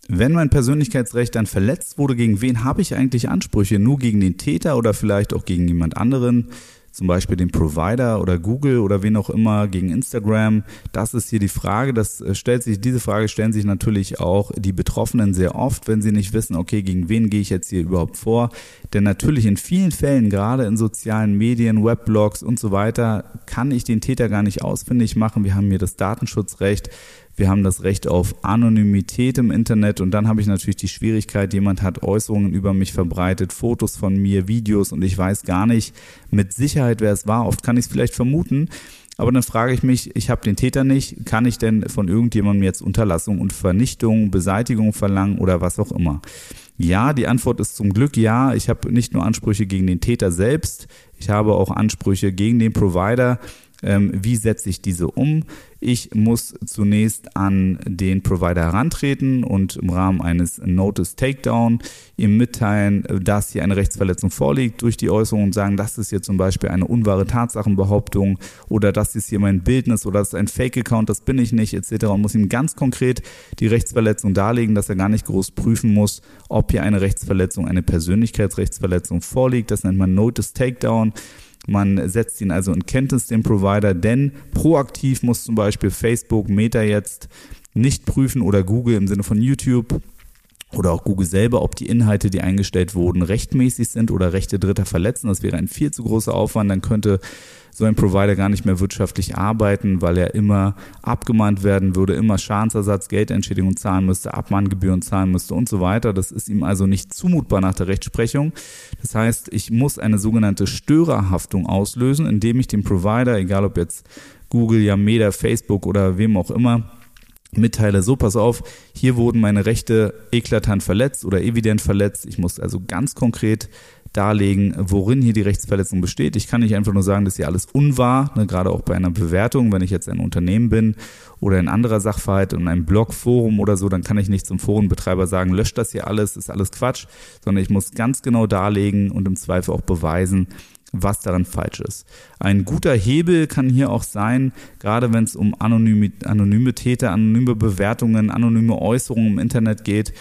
Wenn mein Persönlichkeitsrecht dann verletzt wurde, gegen wen habe ich eigentlich Ansprüche? Nur gegen den Täter oder vielleicht auch gegen jemand anderen? Zum Beispiel den Provider oder Google oder wen auch immer gegen Instagram. Das ist hier die Frage. Das äh, stellt sich, diese Frage stellen sich natürlich auch die Betroffenen sehr oft, wenn sie nicht wissen, okay, gegen wen gehe ich jetzt hier überhaupt vor? Denn natürlich in vielen Fällen, gerade in sozialen Medien, Weblogs und so weiter, kann ich den Täter gar nicht ausfindig machen. Wir haben hier das Datenschutzrecht. Wir haben das Recht auf Anonymität im Internet und dann habe ich natürlich die Schwierigkeit, jemand hat Äußerungen über mich verbreitet, Fotos von mir, Videos und ich weiß gar nicht mit Sicherheit, wer es war. Oft kann ich es vielleicht vermuten. Aber dann frage ich mich, ich habe den Täter nicht, kann ich denn von irgendjemandem jetzt Unterlassung und Vernichtung, Beseitigung verlangen oder was auch immer? Ja, die Antwort ist zum Glück ja. Ich habe nicht nur Ansprüche gegen den Täter selbst, ich habe auch Ansprüche gegen den Provider, ähm, wie setze ich diese um? Ich muss zunächst an den Provider herantreten und im Rahmen eines Notice Takedown ihm mitteilen, dass hier eine Rechtsverletzung vorliegt durch die Äußerung und sagen, das ist hier zum Beispiel eine unwahre Tatsachenbehauptung oder das ist hier mein Bildnis oder das ist ein Fake-Account, das bin ich nicht etc. und muss ihm ganz konkret die Rechtsverletzung darlegen, dass er gar nicht groß prüfen muss, ob hier eine Rechtsverletzung, eine Persönlichkeitsrechtsverletzung vorliegt. Das nennt man Notice Takedown. Man setzt ihn also in Kenntnis, den Provider, denn proaktiv muss zum Beispiel Facebook, Meta jetzt nicht prüfen oder Google im Sinne von YouTube oder auch Google selber, ob die Inhalte, die eingestellt wurden, rechtmäßig sind oder Rechte Dritter verletzen. Das wäre ein viel zu großer Aufwand. Dann könnte so ein Provider gar nicht mehr wirtschaftlich arbeiten, weil er immer abgemahnt werden würde, immer Schadensersatz, Geldentschädigung zahlen müsste, Abmahngebühren zahlen müsste und so weiter. Das ist ihm also nicht zumutbar nach der Rechtsprechung. Das heißt, ich muss eine sogenannte Störerhaftung auslösen, indem ich dem Provider, egal ob jetzt Google, Yameda, Facebook oder wem auch immer, mitteile, so pass auf, hier wurden meine Rechte eklatant verletzt oder evident verletzt. Ich muss also ganz konkret darlegen, worin hier die Rechtsverletzung besteht. Ich kann nicht einfach nur sagen, dass hier alles unwahr, ne, gerade auch bei einer Bewertung, wenn ich jetzt ein Unternehmen bin oder ein anderer Sachverhalt in einem Blog, Forum oder so, dann kann ich nicht zum Forenbetreiber sagen, löscht das hier alles, ist alles Quatsch, sondern ich muss ganz genau darlegen und im Zweifel auch beweisen, was daran falsch ist. Ein guter Hebel kann hier auch sein, gerade wenn es um anonyme, anonyme Täter, anonyme Bewertungen, anonyme Äußerungen im Internet geht,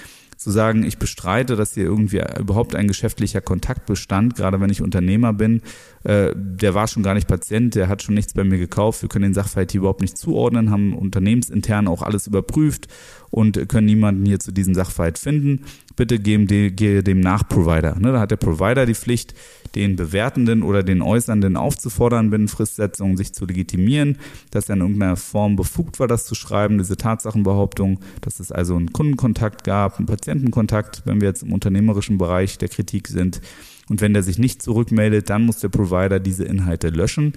zu sagen, ich bestreite, dass hier irgendwie überhaupt ein geschäftlicher Kontakt bestand, gerade wenn ich Unternehmer bin. Äh, der war schon gar nicht Patient, der hat schon nichts bei mir gekauft. Wir können den Sachverhalt hier überhaupt nicht zuordnen, haben unternehmensintern auch alles überprüft und können niemanden hier zu diesem Sachverhalt finden. Bitte gehe dem Nachprovider. Ne, da hat der Provider die Pflicht, den Bewertenden oder den Äußernden aufzufordern, binnen Fristsetzung sich zu legitimieren, dass er in irgendeiner Form befugt war, das zu schreiben, diese Tatsachenbehauptung, dass es also einen Kundenkontakt gab, einen Patientenkontakt, wenn wir jetzt im unternehmerischen Bereich der Kritik sind. Und wenn der sich nicht zurückmeldet, dann muss der Provider diese Inhalte löschen.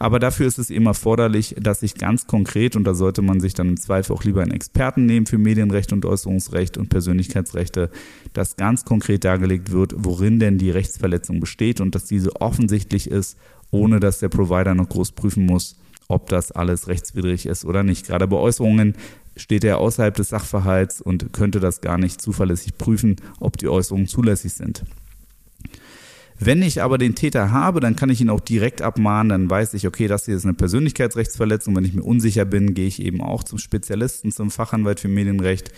Aber dafür ist es eben erforderlich, dass sich ganz konkret, und da sollte man sich dann im Zweifel auch lieber einen Experten nehmen für Medienrecht und Äußerungsrecht und Persönlichkeitsrechte, dass ganz konkret dargelegt wird, worin denn die Rechtsverletzung besteht und dass diese offensichtlich ist, ohne dass der Provider noch groß prüfen muss, ob das alles rechtswidrig ist oder nicht. Gerade bei Äußerungen steht er außerhalb des Sachverhalts und könnte das gar nicht zuverlässig prüfen, ob die Äußerungen zulässig sind. Wenn ich aber den Täter habe, dann kann ich ihn auch direkt abmahnen, dann weiß ich, okay, das hier ist eine Persönlichkeitsrechtsverletzung. Wenn ich mir unsicher bin, gehe ich eben auch zum Spezialisten, zum Fachanwalt für Medienrecht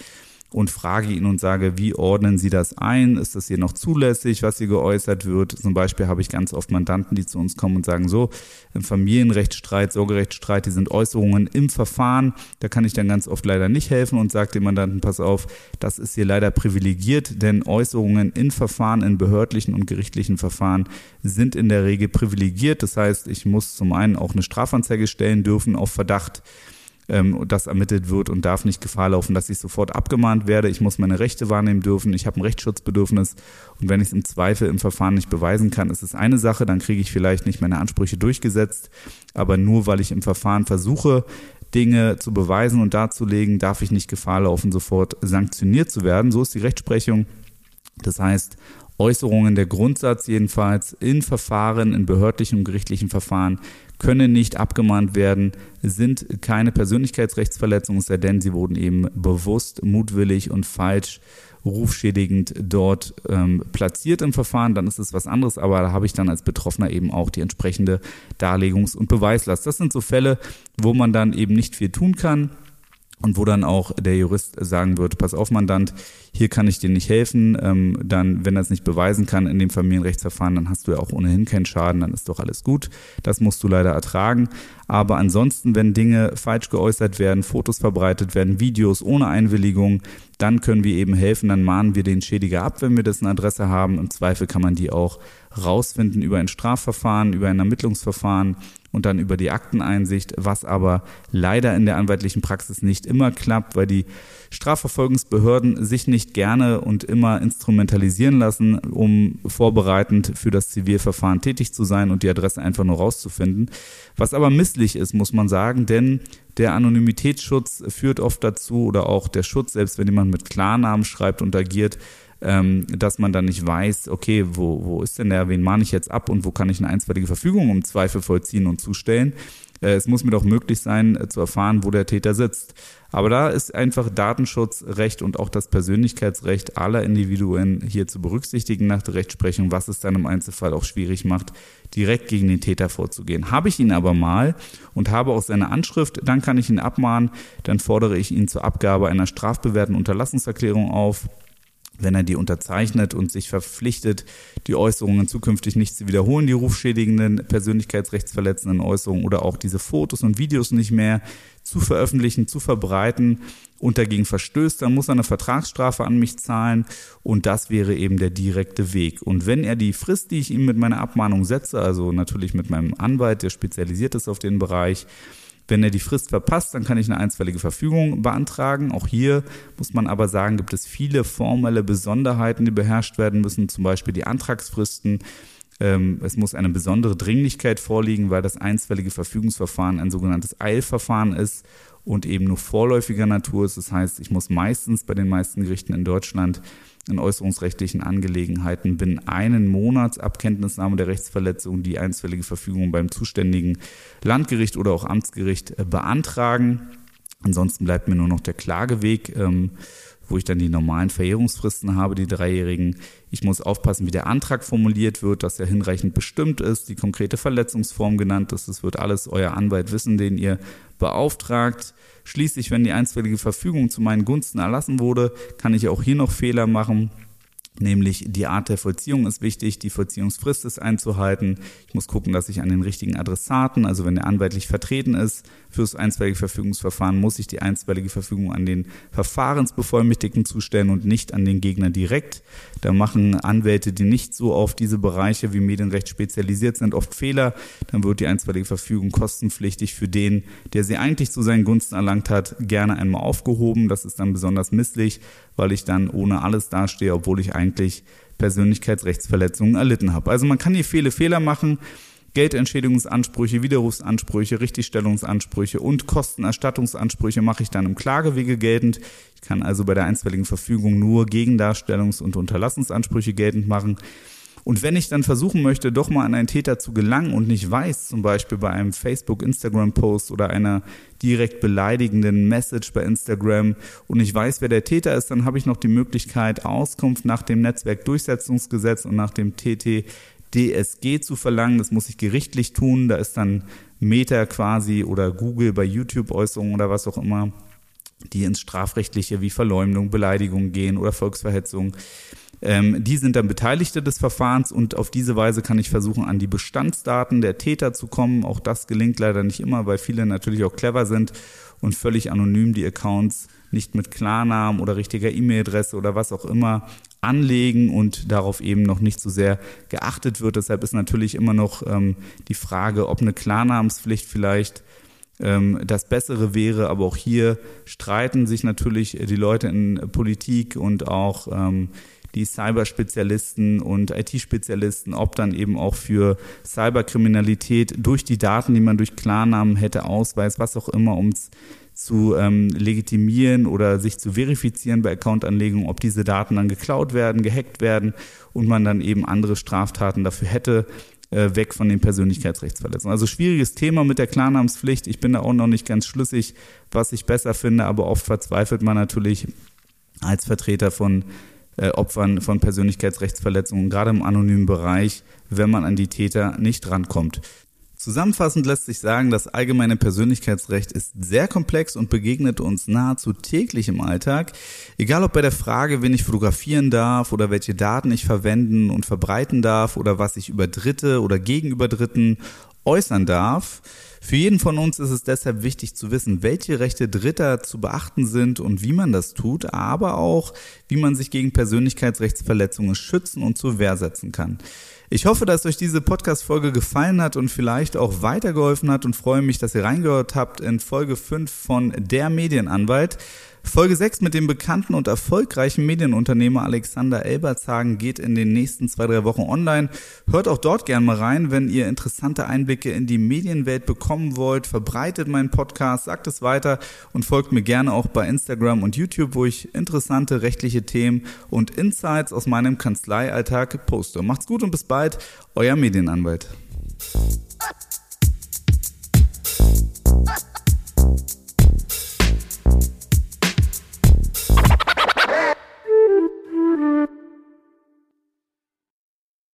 und frage ihn und sage, wie ordnen Sie das ein? Ist das hier noch zulässig, was hier geäußert wird? Zum Beispiel habe ich ganz oft Mandanten, die zu uns kommen und sagen, so, im Familienrechtsstreit, Sorgerechtsstreit, die sind Äußerungen im Verfahren. Da kann ich dann ganz oft leider nicht helfen und sage dem Mandanten, pass auf, das ist hier leider privilegiert, denn Äußerungen in Verfahren, in behördlichen und gerichtlichen Verfahren sind in der Regel privilegiert. Das heißt, ich muss zum einen auch eine Strafanzeige stellen dürfen auf Verdacht ähm, das ermittelt wird und darf nicht Gefahr laufen, dass ich sofort abgemahnt werde. Ich muss meine Rechte wahrnehmen dürfen. Ich habe ein Rechtsschutzbedürfnis. Und wenn ich es im Zweifel im Verfahren nicht beweisen kann, ist es eine Sache, dann kriege ich vielleicht nicht meine Ansprüche durchgesetzt. Aber nur weil ich im Verfahren versuche, Dinge zu beweisen und darzulegen, darf ich nicht Gefahr laufen, sofort sanktioniert zu werden. So ist die Rechtsprechung. Das heißt, Äußerungen der Grundsatz jedenfalls in Verfahren, in behördlichen und gerichtlichen Verfahren können nicht abgemahnt werden, sind keine Persönlichkeitsrechtsverletzungen, sei denn sie wurden eben bewusst, mutwillig und falsch rufschädigend dort ähm, platziert im Verfahren, dann ist es was anderes, aber da habe ich dann als Betroffener eben auch die entsprechende Darlegungs- und Beweislast. Das sind so Fälle, wo man dann eben nicht viel tun kann und wo dann auch der Jurist sagen wird, pass auf, Mandant, hier kann ich dir nicht helfen, ähm, dann, wenn er es nicht beweisen kann in dem Familienrechtsverfahren, dann hast du ja auch ohnehin keinen Schaden, dann ist doch alles gut. Das musst du leider ertragen. Aber ansonsten, wenn Dinge falsch geäußert werden, Fotos verbreitet werden, Videos ohne Einwilligung, dann können wir eben helfen, dann mahnen wir den Schädiger ab, wenn wir dessen Adresse haben. Im Zweifel kann man die auch rausfinden über ein Strafverfahren, über ein Ermittlungsverfahren und dann über die Akteneinsicht, was aber leider in der anwaltlichen Praxis nicht immer klappt, weil die Strafverfolgungsbehörden sich nicht gerne und immer instrumentalisieren lassen, um vorbereitend für das Zivilverfahren tätig zu sein und die Adresse einfach nur rauszufinden. Was aber misslich ist, muss man sagen, denn der Anonymitätsschutz führt oft dazu oder auch der Schutz, selbst wenn jemand mit Klarnamen schreibt und agiert, ähm, dass man dann nicht weiß, okay, wo, wo ist denn der, wen mahne ich jetzt ab und wo kann ich eine einstweilige Verfügung um Zweifel vollziehen und zustellen. Äh, es muss mir doch möglich sein, äh, zu erfahren, wo der Täter sitzt. Aber da ist einfach Datenschutzrecht und auch das Persönlichkeitsrecht aller Individuen hier zu berücksichtigen nach der Rechtsprechung, was es dann im Einzelfall auch schwierig macht, direkt gegen den Täter vorzugehen. Habe ich ihn aber mal und habe auch seine Anschrift, dann kann ich ihn abmahnen, dann fordere ich ihn zur Abgabe einer strafbewährten Unterlassungserklärung auf wenn er die unterzeichnet und sich verpflichtet, die Äußerungen zukünftig nicht zu wiederholen, die rufschädigenden, persönlichkeitsrechtsverletzenden Äußerungen oder auch diese Fotos und Videos nicht mehr zu veröffentlichen, zu verbreiten und dagegen verstößt, dann muss er eine Vertragsstrafe an mich zahlen und das wäre eben der direkte Weg. Und wenn er die Frist, die ich ihm mit meiner Abmahnung setze, also natürlich mit meinem Anwalt, der spezialisiert ist auf den Bereich, wenn er die Frist verpasst, dann kann ich eine einstweilige Verfügung beantragen. Auch hier muss man aber sagen, gibt es viele formelle Besonderheiten, die beherrscht werden müssen, zum Beispiel die Antragsfristen. Ähm, es muss eine besondere Dringlichkeit vorliegen, weil das einstweilige Verfügungsverfahren ein sogenanntes Eilverfahren ist und eben nur vorläufiger Natur ist. Das heißt, ich muss meistens bei den meisten Gerichten in Deutschland in äußerungsrechtlichen Angelegenheiten binnen einen Monats ab Kenntnisnahme der Rechtsverletzung die einstweilige Verfügung beim zuständigen Landgericht oder auch Amtsgericht äh, beantragen. Ansonsten bleibt mir nur noch der Klageweg. Ähm, wo ich dann die normalen Verjährungsfristen habe, die dreijährigen. Ich muss aufpassen, wie der Antrag formuliert wird, dass er hinreichend bestimmt ist, die konkrete Verletzungsform genannt ist. Das wird alles euer Anwalt wissen, den ihr beauftragt. Schließlich, wenn die einstweilige Verfügung zu meinen Gunsten erlassen wurde, kann ich auch hier noch Fehler machen. Nämlich die Art der Vollziehung ist wichtig, die Vollziehungsfrist ist einzuhalten. Ich muss gucken, dass ich an den richtigen Adressaten, also wenn der anwaltlich vertreten ist, fürs einstweilige Verfügungsverfahren muss ich die einstweilige Verfügung an den Verfahrensbevollmächtigten zustellen und nicht an den Gegner direkt. Da machen Anwälte, die nicht so auf diese Bereiche wie Medienrecht spezialisiert sind, oft Fehler. Dann wird die einstweilige Verfügung kostenpflichtig für den, der sie eigentlich zu seinen Gunsten erlangt hat, gerne einmal aufgehoben. Das ist dann besonders misslich, weil ich dann ohne alles dastehe, obwohl ich eigentlich Persönlichkeitsrechtsverletzungen erlitten habe. Also man kann hier viele Fehler machen. Geldentschädigungsansprüche, Widerrufsansprüche, Richtigstellungsansprüche und Kostenerstattungsansprüche mache ich dann im Klagewege geltend. Ich kann also bei der einstweiligen Verfügung nur Gegendarstellungs- und Unterlassensansprüche geltend machen. Und wenn ich dann versuchen möchte, doch mal an einen Täter zu gelangen und nicht weiß, zum Beispiel bei einem Facebook, Instagram-Post oder einer direkt beleidigenden Message bei Instagram und ich weiß, wer der Täter ist, dann habe ich noch die Möglichkeit, Auskunft nach dem Netzwerkdurchsetzungsgesetz und nach dem TT DSG zu verlangen. Das muss ich gerichtlich tun. Da ist dann Meta quasi oder Google bei YouTube Äußerungen oder was auch immer, die ins Strafrechtliche wie Verleumdung, Beleidigung gehen oder Volksverhetzung. Ähm, die sind dann Beteiligte des Verfahrens und auf diese Weise kann ich versuchen, an die Bestandsdaten der Täter zu kommen. Auch das gelingt leider nicht immer, weil viele natürlich auch clever sind und völlig anonym die Accounts nicht mit Klarnamen oder richtiger E-Mail-Adresse oder was auch immer anlegen und darauf eben noch nicht so sehr geachtet wird. Deshalb ist natürlich immer noch ähm, die Frage, ob eine Klarnamenspflicht vielleicht ähm, das Bessere wäre. Aber auch hier streiten sich natürlich die Leute in Politik und auch ähm, die Cyberspezialisten und IT-Spezialisten, ob dann eben auch für Cyberkriminalität durch die Daten, die man durch Klarnamen hätte, Ausweis, was auch immer, um es zu ähm, legitimieren oder sich zu verifizieren bei Accountanlegungen, ob diese Daten dann geklaut werden, gehackt werden und man dann eben andere Straftaten dafür hätte, äh, weg von den Persönlichkeitsrechtsverletzungen. Also schwieriges Thema mit der Klarnamenspflicht. Ich bin da auch noch nicht ganz schlüssig, was ich besser finde, aber oft verzweifelt man natürlich als Vertreter von äh, Opfern von Persönlichkeitsrechtsverletzungen, gerade im anonymen Bereich, wenn man an die Täter nicht rankommt. Zusammenfassend lässt sich sagen, das allgemeine Persönlichkeitsrecht ist sehr komplex und begegnet uns nahezu täglich im Alltag. Egal ob bei der Frage, wen ich fotografieren darf oder welche Daten ich verwenden und verbreiten darf oder was ich über Dritte oder gegenüber Dritten äußern darf. Für jeden von uns ist es deshalb wichtig zu wissen, welche Rechte Dritter zu beachten sind und wie man das tut, aber auch, wie man sich gegen Persönlichkeitsrechtsverletzungen schützen und zur Wehr setzen kann. Ich hoffe, dass euch diese Podcast-Folge gefallen hat und vielleicht auch weitergeholfen hat und freue mich, dass ihr reingehört habt in Folge 5 von Der Medienanwalt. Folge 6 mit dem bekannten und erfolgreichen Medienunternehmer Alexander Elbertshagen geht in den nächsten zwei, drei Wochen online. Hört auch dort gerne mal rein, wenn ihr interessante Einblicke in die Medienwelt bekommen wollt. Verbreitet meinen Podcast, sagt es weiter und folgt mir gerne auch bei Instagram und YouTube, wo ich interessante rechtliche Themen und Insights aus meinem Kanzleialltag poste. Macht's gut und bis bald, euer Medienanwalt.